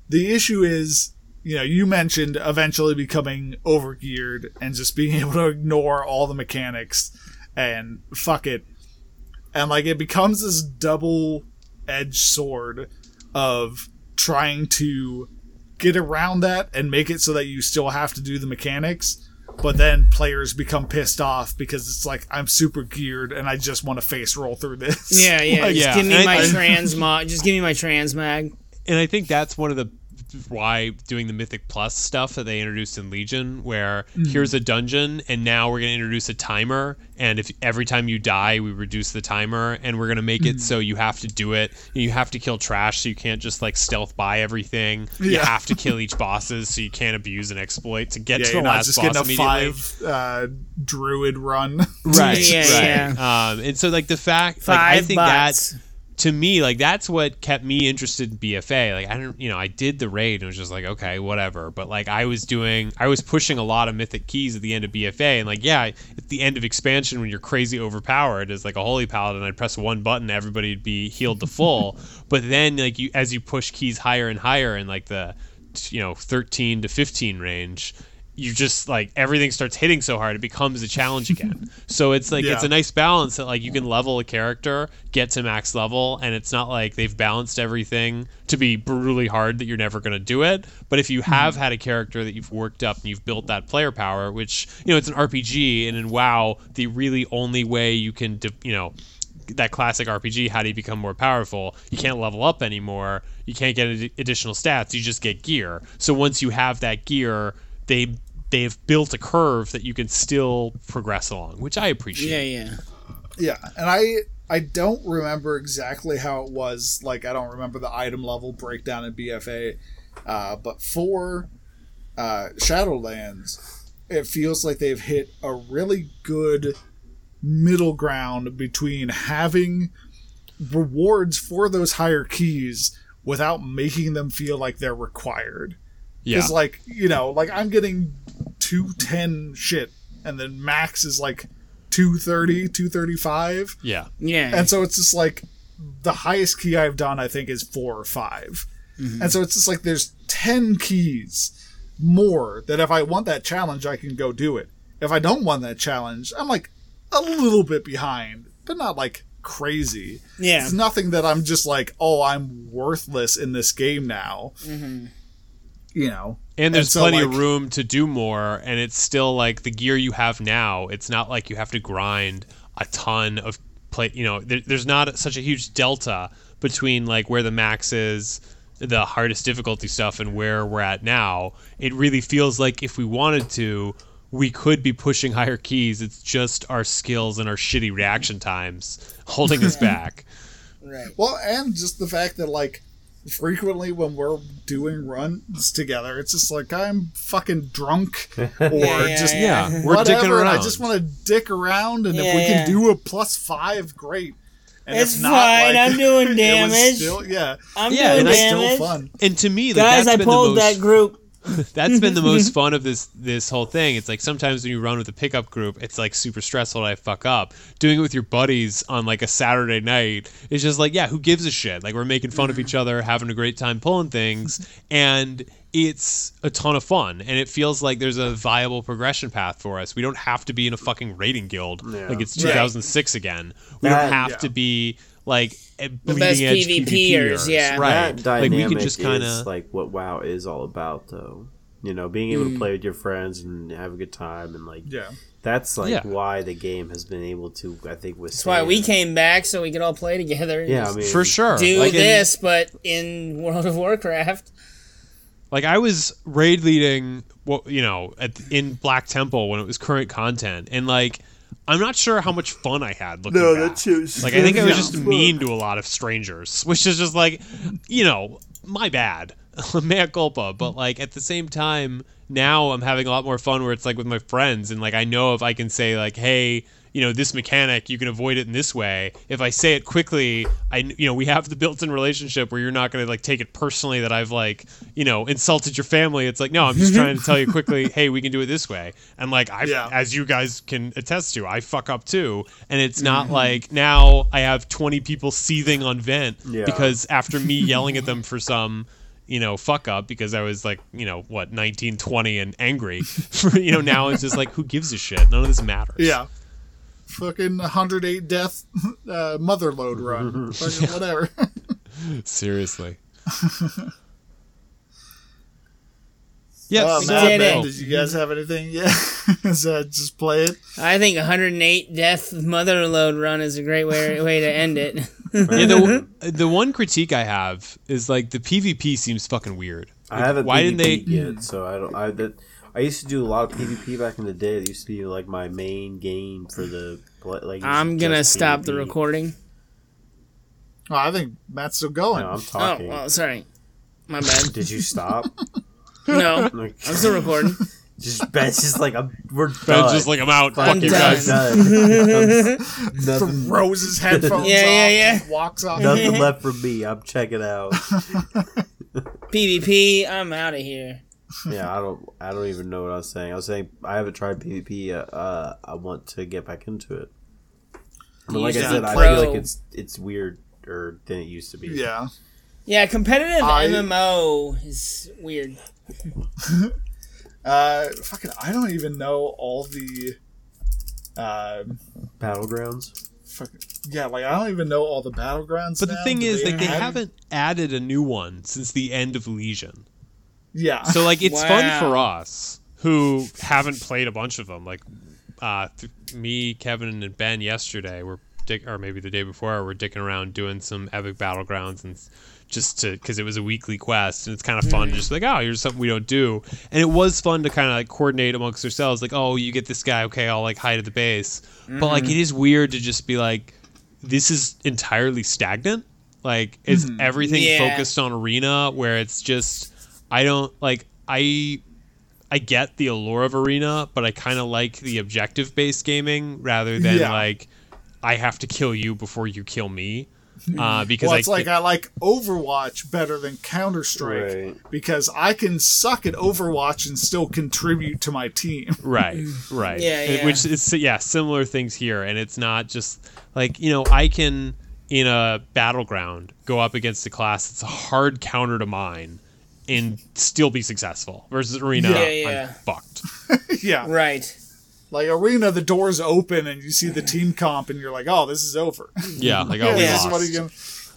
the issue is you know you mentioned eventually becoming overgeared and just being [laughs] able to ignore all the mechanics and fuck it and like it becomes this double edged sword of trying to get around that and make it so that you still have to do the mechanics but then players become pissed off because it's like I'm super geared and I just want to face roll through this. Yeah, yeah. [laughs] Like, just Yeah, give me and my I- [laughs] transmog. Just give me my transmag. and I think that's one of the why doing the Mythic Plus stuff that they introduced in Legion, where Mm-hmm. here's a dungeon and now we're going to introduce a timer, and if every time you die, we reduce the timer, and we're going to make Mm-hmm. it so you have to do it. You have to kill trash, so you can't just like stealth by everything. You have to kill [laughs] each bosses, so you can't abuse an exploit to get Yeah, to you're the not last just boss getting a immediately. five uh, druid run. right Yeah, right um and so like the fact like i think bots. that to me like that's what kept me interested in bfa like i don't you know i did the raid and it was just like okay whatever. But like i was doing i was pushing a lot of mythic keys at the end of bfa and like yeah at the end of expansion when you're crazy overpowered as like a holy paladin i'd press one button everybody'd be healed to full. [laughs] But then like you as you push keys higher and higher in like the you know 13 to 15 range you just like everything starts hitting so hard it becomes a challenge again [laughs] so it's like it's a nice balance that like you can level a character get to max level and it's not like they've balanced everything to be brutally hard that you're never going to do it but if you mm-hmm. have had a character that you've worked up and you've built that player power which you know it's an rpg and in wow the really only way you can de- you know that classic RPG, how do you become more powerful? You can't level up anymore. You can't get ad- additional stats. You just get gear. So once you have that gear, they they've built a curve that you can still progress along, which I appreciate. Yeah, yeah. Yeah, and I I don't remember exactly how it was. Like I don't remember the item level breakdown in BFA, uh, but for uh, Shadowlands, it feels like they've hit a really good middle ground between having rewards for those higher keys without making them feel like they're required. Yeah. Because like you know, like I'm getting two ten shit, and then max is like 230, 235. yeah. Yeah. And so it's just like the highest key I've done, I think, is four or 5 mm-hmm. And so it's just like there's 10 keys more that if I want that challenge, I can go do it. If I don't want that challenge, I'm like a little bit behind, but not like crazy. Yeah. It's nothing that I'm just like, oh, I'm worthless in this game now. Mm-hmm. You know? And there's so, plenty of room to do more, and it's still like the gear you have now. It's not like you have to grind a ton of play. You know, there, there's not such a huge delta between like where the max is, the hardest difficulty stuff, and where we're at now. It really feels like if we wanted to, we could be pushing [laughs] higher keys. It's just our skills and our shitty reaction times holding us [laughs] back. right. Well, and just the fact that like frequently when we're doing runs together, it's just like I'm fucking drunk or [laughs] yeah, just yeah. Yeah, we're whatever. dicking and I just want to dick around, and if we Yeah. can do a plus five, great. And It's if not, fine, like, I'm [laughs] doing damage. Still, yeah, I'm Yeah, doing and damage. still fun. And to me, like, Guys, that's I been the pulled most- that group. [laughs] that's been the most [laughs] fun of this this whole thing. It's like sometimes when you run with a pickup group, it's like super stressful to I fuck up. Doing it with your buddies on like a Saturday night, it's just like, yeah, who gives a shit? Like we're making fun of each other, having a great time pulling things, and it's a ton of fun. And it feels like there's a viable progression path for us. We don't have to be in a fucking raiding guild Yeah. like it's Right. 2006 again. We That- don't have yeah. to be like a best edge PvPers, yeah. right? That Like we can just kind of like what WoW is all about, though. You know, being able Mm. to play with your friends and have a good time, and like Yeah, that's like Yeah. why the game has been able to, I think, with That's why we came back so we could all play together. and Yeah, I mean, for sure do Like in- this, but in World of Warcraft. Like I was raid leading, well, you know, at, in Black Temple when it was current content, and like I'm not sure how much fun I had looking No, back. that like I think I was just mean to a lot of strangers, [laughs] which is just like, you know, my bad, [laughs] mea culpa. But like at the same time, now I'm having a lot more fun where it's like with my friends, and like I know if I can say like, hey. You know this mechanic, you can avoid it in this way. If I say it quickly, I you know we have the built-in relationship where you're not going to like take it personally that I've like you know insulted your family. It's like no, I'm just trying to tell you quickly. [laughs] Hey, we can do it this way. And like I, Yeah. as you guys can attest to, I fuck up too. And it's not mm-hmm. like now I have 20 people seething on vent Yeah. because after me [laughs] yelling at them for some you know fuck up because I was like you know what 19, 20 and angry. [laughs] you know now it's just like who gives a shit? None of this matters. yeah. Fucking 108 death [laughs] uh, Motherlode run. [laughs] Fucking whatever. [laughs] seriously. Yeah, Oh, We man, did man, it. Did you guys have anything? Yeah. Is that just play it? I think 108 death Motherlode run is a great way way to end it. yeah, the, the one critique I have is like the PvP seems fucking weird. I haven't why PvP'd didn't they? yet, so I don't. I that I used to do a lot of PvP back in the day. It used to be like my main game for the like. I'm gonna just stop the recording. Oh, I think Matt's still going. No, I'm talking. Oh, talking. well, sorry. My bad. Did you stop? [laughs] No, Like, [laughs] I'm still recording. just Ben's just like I'm, we're Ben's done. just like I'm out. I'm Fuck you done. guys. done. [laughs] nothing, Throws his headphones Yeah, off yeah, yeah. and walks off. nothing left for me. I'm checking out. PvP, I'm out of here. Yeah, I don't. I don't even know what I was saying. I was saying I haven't tried PvP. Uh, uh, I want to get back into it. But like I said, the I pro. feel like it's it's weird or than it used to be. Yeah. Yeah, competitive I- MMO is weird. Uh, fucking, I don't even know all the. Uh, Battlegrounds. fucking, yeah, like I don't even know all the battlegrounds. But the now thing that is, like, they haven't added a new one since the end of Legion. Yeah. So like it's fun for us who haven't played a bunch of them. Like uh, th- me, Kevin, and Ben yesterday were dick, or maybe the day before, we're dicking around doing some epic battlegrounds and just to because it was a weekly quest and it's kind of fun to mm. just like oh here's something we don't do. And it was fun to kind of like coordinate amongst ourselves like oh you get this guy okay I'll like hide at the base. But like mm. it is weird to just be like this is entirely stagnant. Like is hmm. everything Yeah. focused on arena where it's just I don't like I I get the allure of arena, but I kind of like the objective based gaming rather than Yeah. like I have to kill you before you kill me. Uh, because well, I, it's like I like Overwatch better than Counter Strike Right. because I can suck at Overwatch and still contribute to my team. [laughs] right, [laughs] right, Yeah, yeah. Which is yeah, similar things here, and it's not just like you know I can in a battleground go up against a class that's a hard counter to mine and still be successful versus arena. Yeah, yeah. I'm fucked. [laughs] yeah. Right. Like Arena, the doors open and you see the team comp and you're like, oh, this is over. Yeah, like oh, [laughs] Yeah, we this lost. is what are you gonna.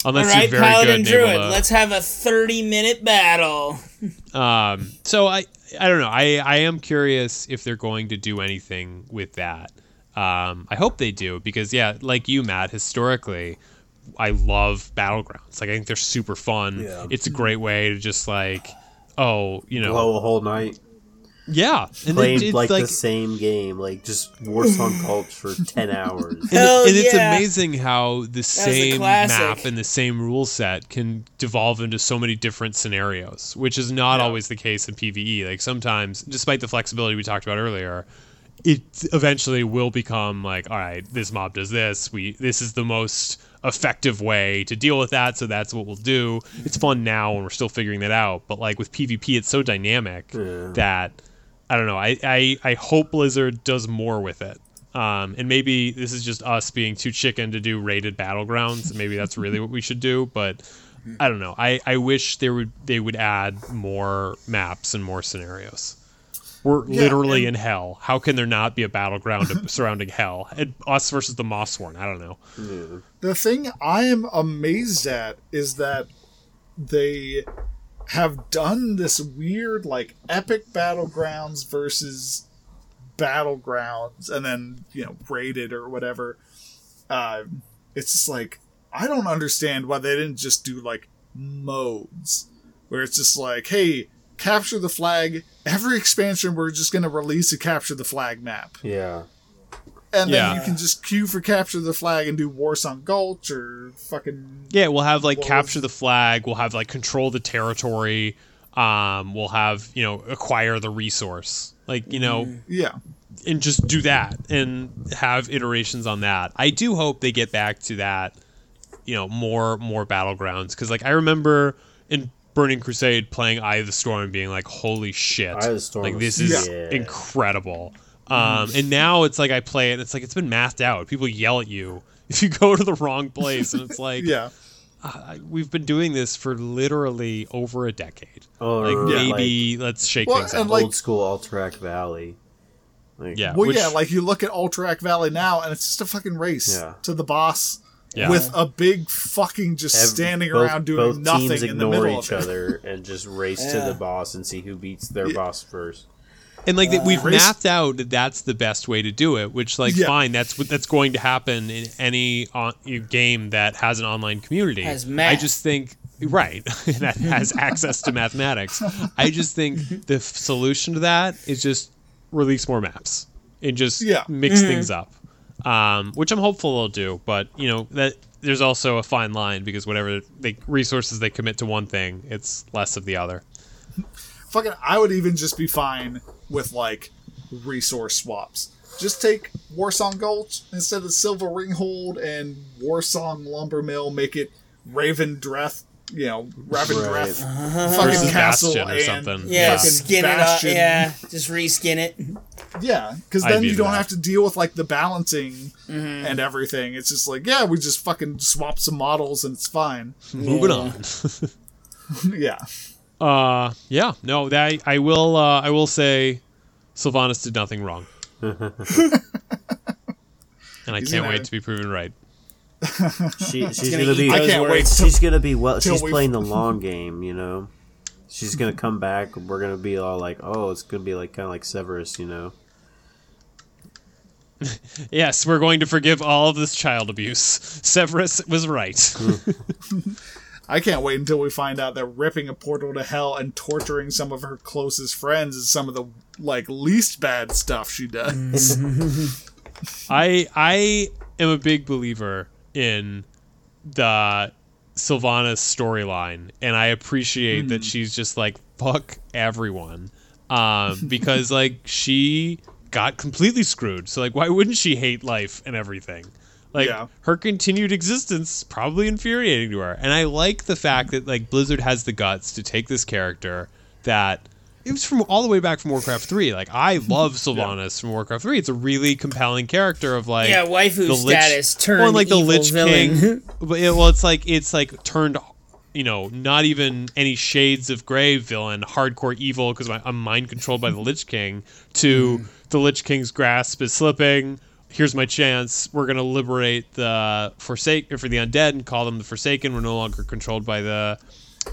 Unless All right, you're very Paladin good Druid, to- let's have a 30 minute battle. [laughs] Um, so I, I don't know. I, I am curious if they're going to do anything with that. Um, I hope they do because yeah, like you, Matt. Historically, I love battlegrounds. Like I think they're super fun. Yeah. It's a great way to just like, oh, you know, Blow a whole night yeah, and playing it, it's like, like, the same game, like just Warsong [laughs] Cults for ten hours. and, Hell and it's amazing how the same map and the same rule set can devolve into so many different scenarios, which is not Yeah. always the case in PvE. Like sometimes, despite the flexibility we talked about earlier, it eventually will become like, all right, this mob does this. We this is the most effective way to deal with that, so that's what we'll do. It's fun now and we're still figuring that out. But like with PvP, it's so dynamic that I don't know. I, I, I hope Blizzard does more with it. Um, and maybe this is just us being too chicken to do rated battlegrounds. Maybe that's really what we should do. But I don't know. I, I wish there would they would add more maps and more scenarios. We're Yeah, literally and- in hell. How can there not be a battleground surrounding hell? And us versus the Mawsworn. I don't know. The thing I am amazed at is that they have done this weird, like, epic battlegrounds versus battlegrounds, and then, you know, rated or whatever. Uh, it's just like, I don't understand why they didn't just do, like, modes, where it's just like, hey, capture the flag. Every expansion, we're just going to release a capture the flag map yeah, and then Yeah. you can just queue for capture the flag and do Warsong Gulch or fucking Yeah, we'll have like What capture the flag. We'll have like control the territory. Um, we'll have you know acquire the resource. Like you know, yeah and just do that and have iterations on that. I do hope they get back to that, you know, more more battlegrounds because like I remember in Burning Crusade playing Eye of the Storm and being like, holy shit, Eye of the Storm like this is Yeah. incredible. Um, and now it's like I play it, and it's like it's been mathed out. People yell at you [laughs] if you go to the wrong place, and it's [laughs] like yeah I- we've been doing this for literally over a decade. or like like maybe let's shake Well, things and up. like- old school Alterac Valley. Like, yeah, well which- yeah like you look at Alterac Valley now and it's just a fucking race Yeah. to the boss Yeah. with a big fucking just ev- standing both- around doing both nothing teams in the ignore middle each of it. other and just race to the boss and see who beats their boss first. and like that we've Race- mapped out that that's the best way to do it which like Yeah. fine that's what that's going to happen in any on, game that has an online community Has i just think right [laughs] that has access to mathematics. I just think the f- solution to that is just release more maps and just Yeah. mix mm-hmm. things up, um, which I'm hopeful they'll do. But you know that there's also a fine line because whatever they resources they commit to one thing, it's less of the other. Fucking, I would even just be fine with like resource swaps. Just take Warsong Gulch instead of Silverwing Hold and Warsong Lumber Mill. Make it Revendreth, you know, Raven Right. Dreth, fucking castle Bastion or and something. Yeah, fucking skin Bastion. it up. Yeah, just reskin it. Yeah, because then you don't that. have to deal with like the balancing Mm-hmm. and everything. It's just like, yeah, we just fucking swap some models and it's fine. Moving Yeah. on. [laughs] [laughs] yeah. Uh, yeah, no, that I will. Uh, I will say, Sylvanas did nothing wrong, [laughs] and I He's can't gonna- wait to be proven right. She, she's gonna gonna, eat be. I can't wait words. till- she's gonna be well. She's we- playing the long [laughs] game. You know. She's gonna come back. We're gonna be all like, "Oh, it's gonna be like kind of like Severus," you know. [laughs] Yes, we're going to forgive all of this child abuse. Severus was right. [laughs] I can't wait until we find out that ripping a portal to hell and torturing some of her closest friends is some of the like least bad stuff she does. I I am a big believer in the Sylvanas storyline, and I appreciate that she's just like fuck everyone, um, [laughs] because like she got completely screwed. So like, why wouldn't she hate life and everything? Like Yeah. her continued existence probably infuriating to her, and I like the fact that like Blizzard has the guts to take this character that. It was from all the way back from Warcraft 3. Like I [laughs] love Sylvanas from Warcraft 3. It's a really compelling character of like Yeah, waifu the Lich- status turned well, like the Lich villain. King. [laughs] but it, well, it's like it's like turned, you know, not even any shades of gray villain, hardcore evil because I'm mind controlled by the Lich King. To mm-hmm. the Lich King's grasp is slipping. Here's my chance. We're gonna liberate the forsake for the undead and call them the Forsaken. We're no longer controlled by the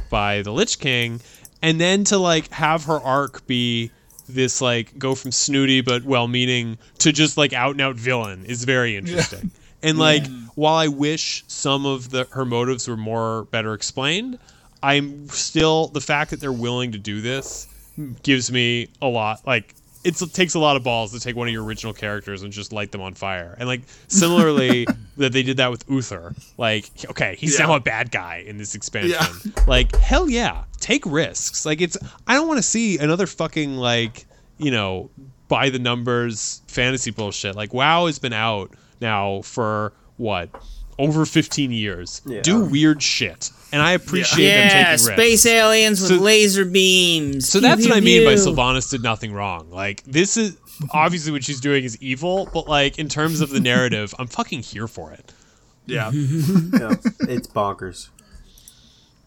by the Lich King, and then to like have her arc be this like go from snooty but well-meaning to just like out and out villain is very interesting. And like while I wish some of the her motives were more better explained, I'm still the fact that they're willing to do this gives me a lot like it takes a lot of balls to take one of your original characters and just light them on fire. And like similarly [laughs] that they did that with Uther. Like okay, he's Yeah. now a bad guy in this expansion. Yeah. [laughs] Like hell yeah, take risks. Like it's I don't want to see another fucking like, you know, by the numbers fantasy bullshit. Like WoW has been out now for what? Over 15 years. Yeah. Do weird shit. And I appreciate them yeah, taking space risks. aliens with So- laser beams. So Pew, that's pew, what I mean by pew. Sylvanas did nothing wrong. Like this is obviously what she's doing is evil, but like in terms of the narrative, I'm fucking here for it. yeah. [laughs] Yeah, it's bonkers.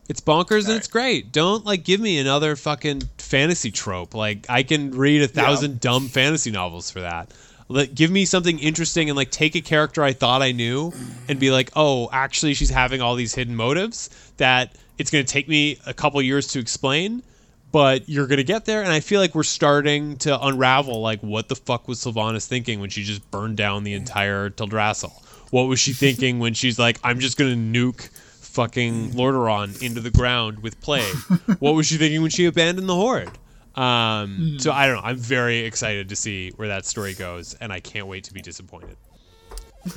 It's bonkers and it's great. Don't like give me another fucking fantasy trope. Like I can read a thousand dumb fantasy novels for that. Let give me something interesting and like take a character I thought I knew and be like, oh, actually she's having all these hidden motives that it's going to take me a couple years to explain, but you're going to get there. And I feel like we're starting to unravel like what the fuck was Sylvanas thinking when she just burned down the entire Teldrassil. What was she thinking when she's like, I'm just going to nuke fucking Lordaeron into the ground with plague. what was she thinking when she abandoned the horde? Um, so I don't know. I'm very excited to see where that story goes, and I can't wait to be disappointed. [laughs]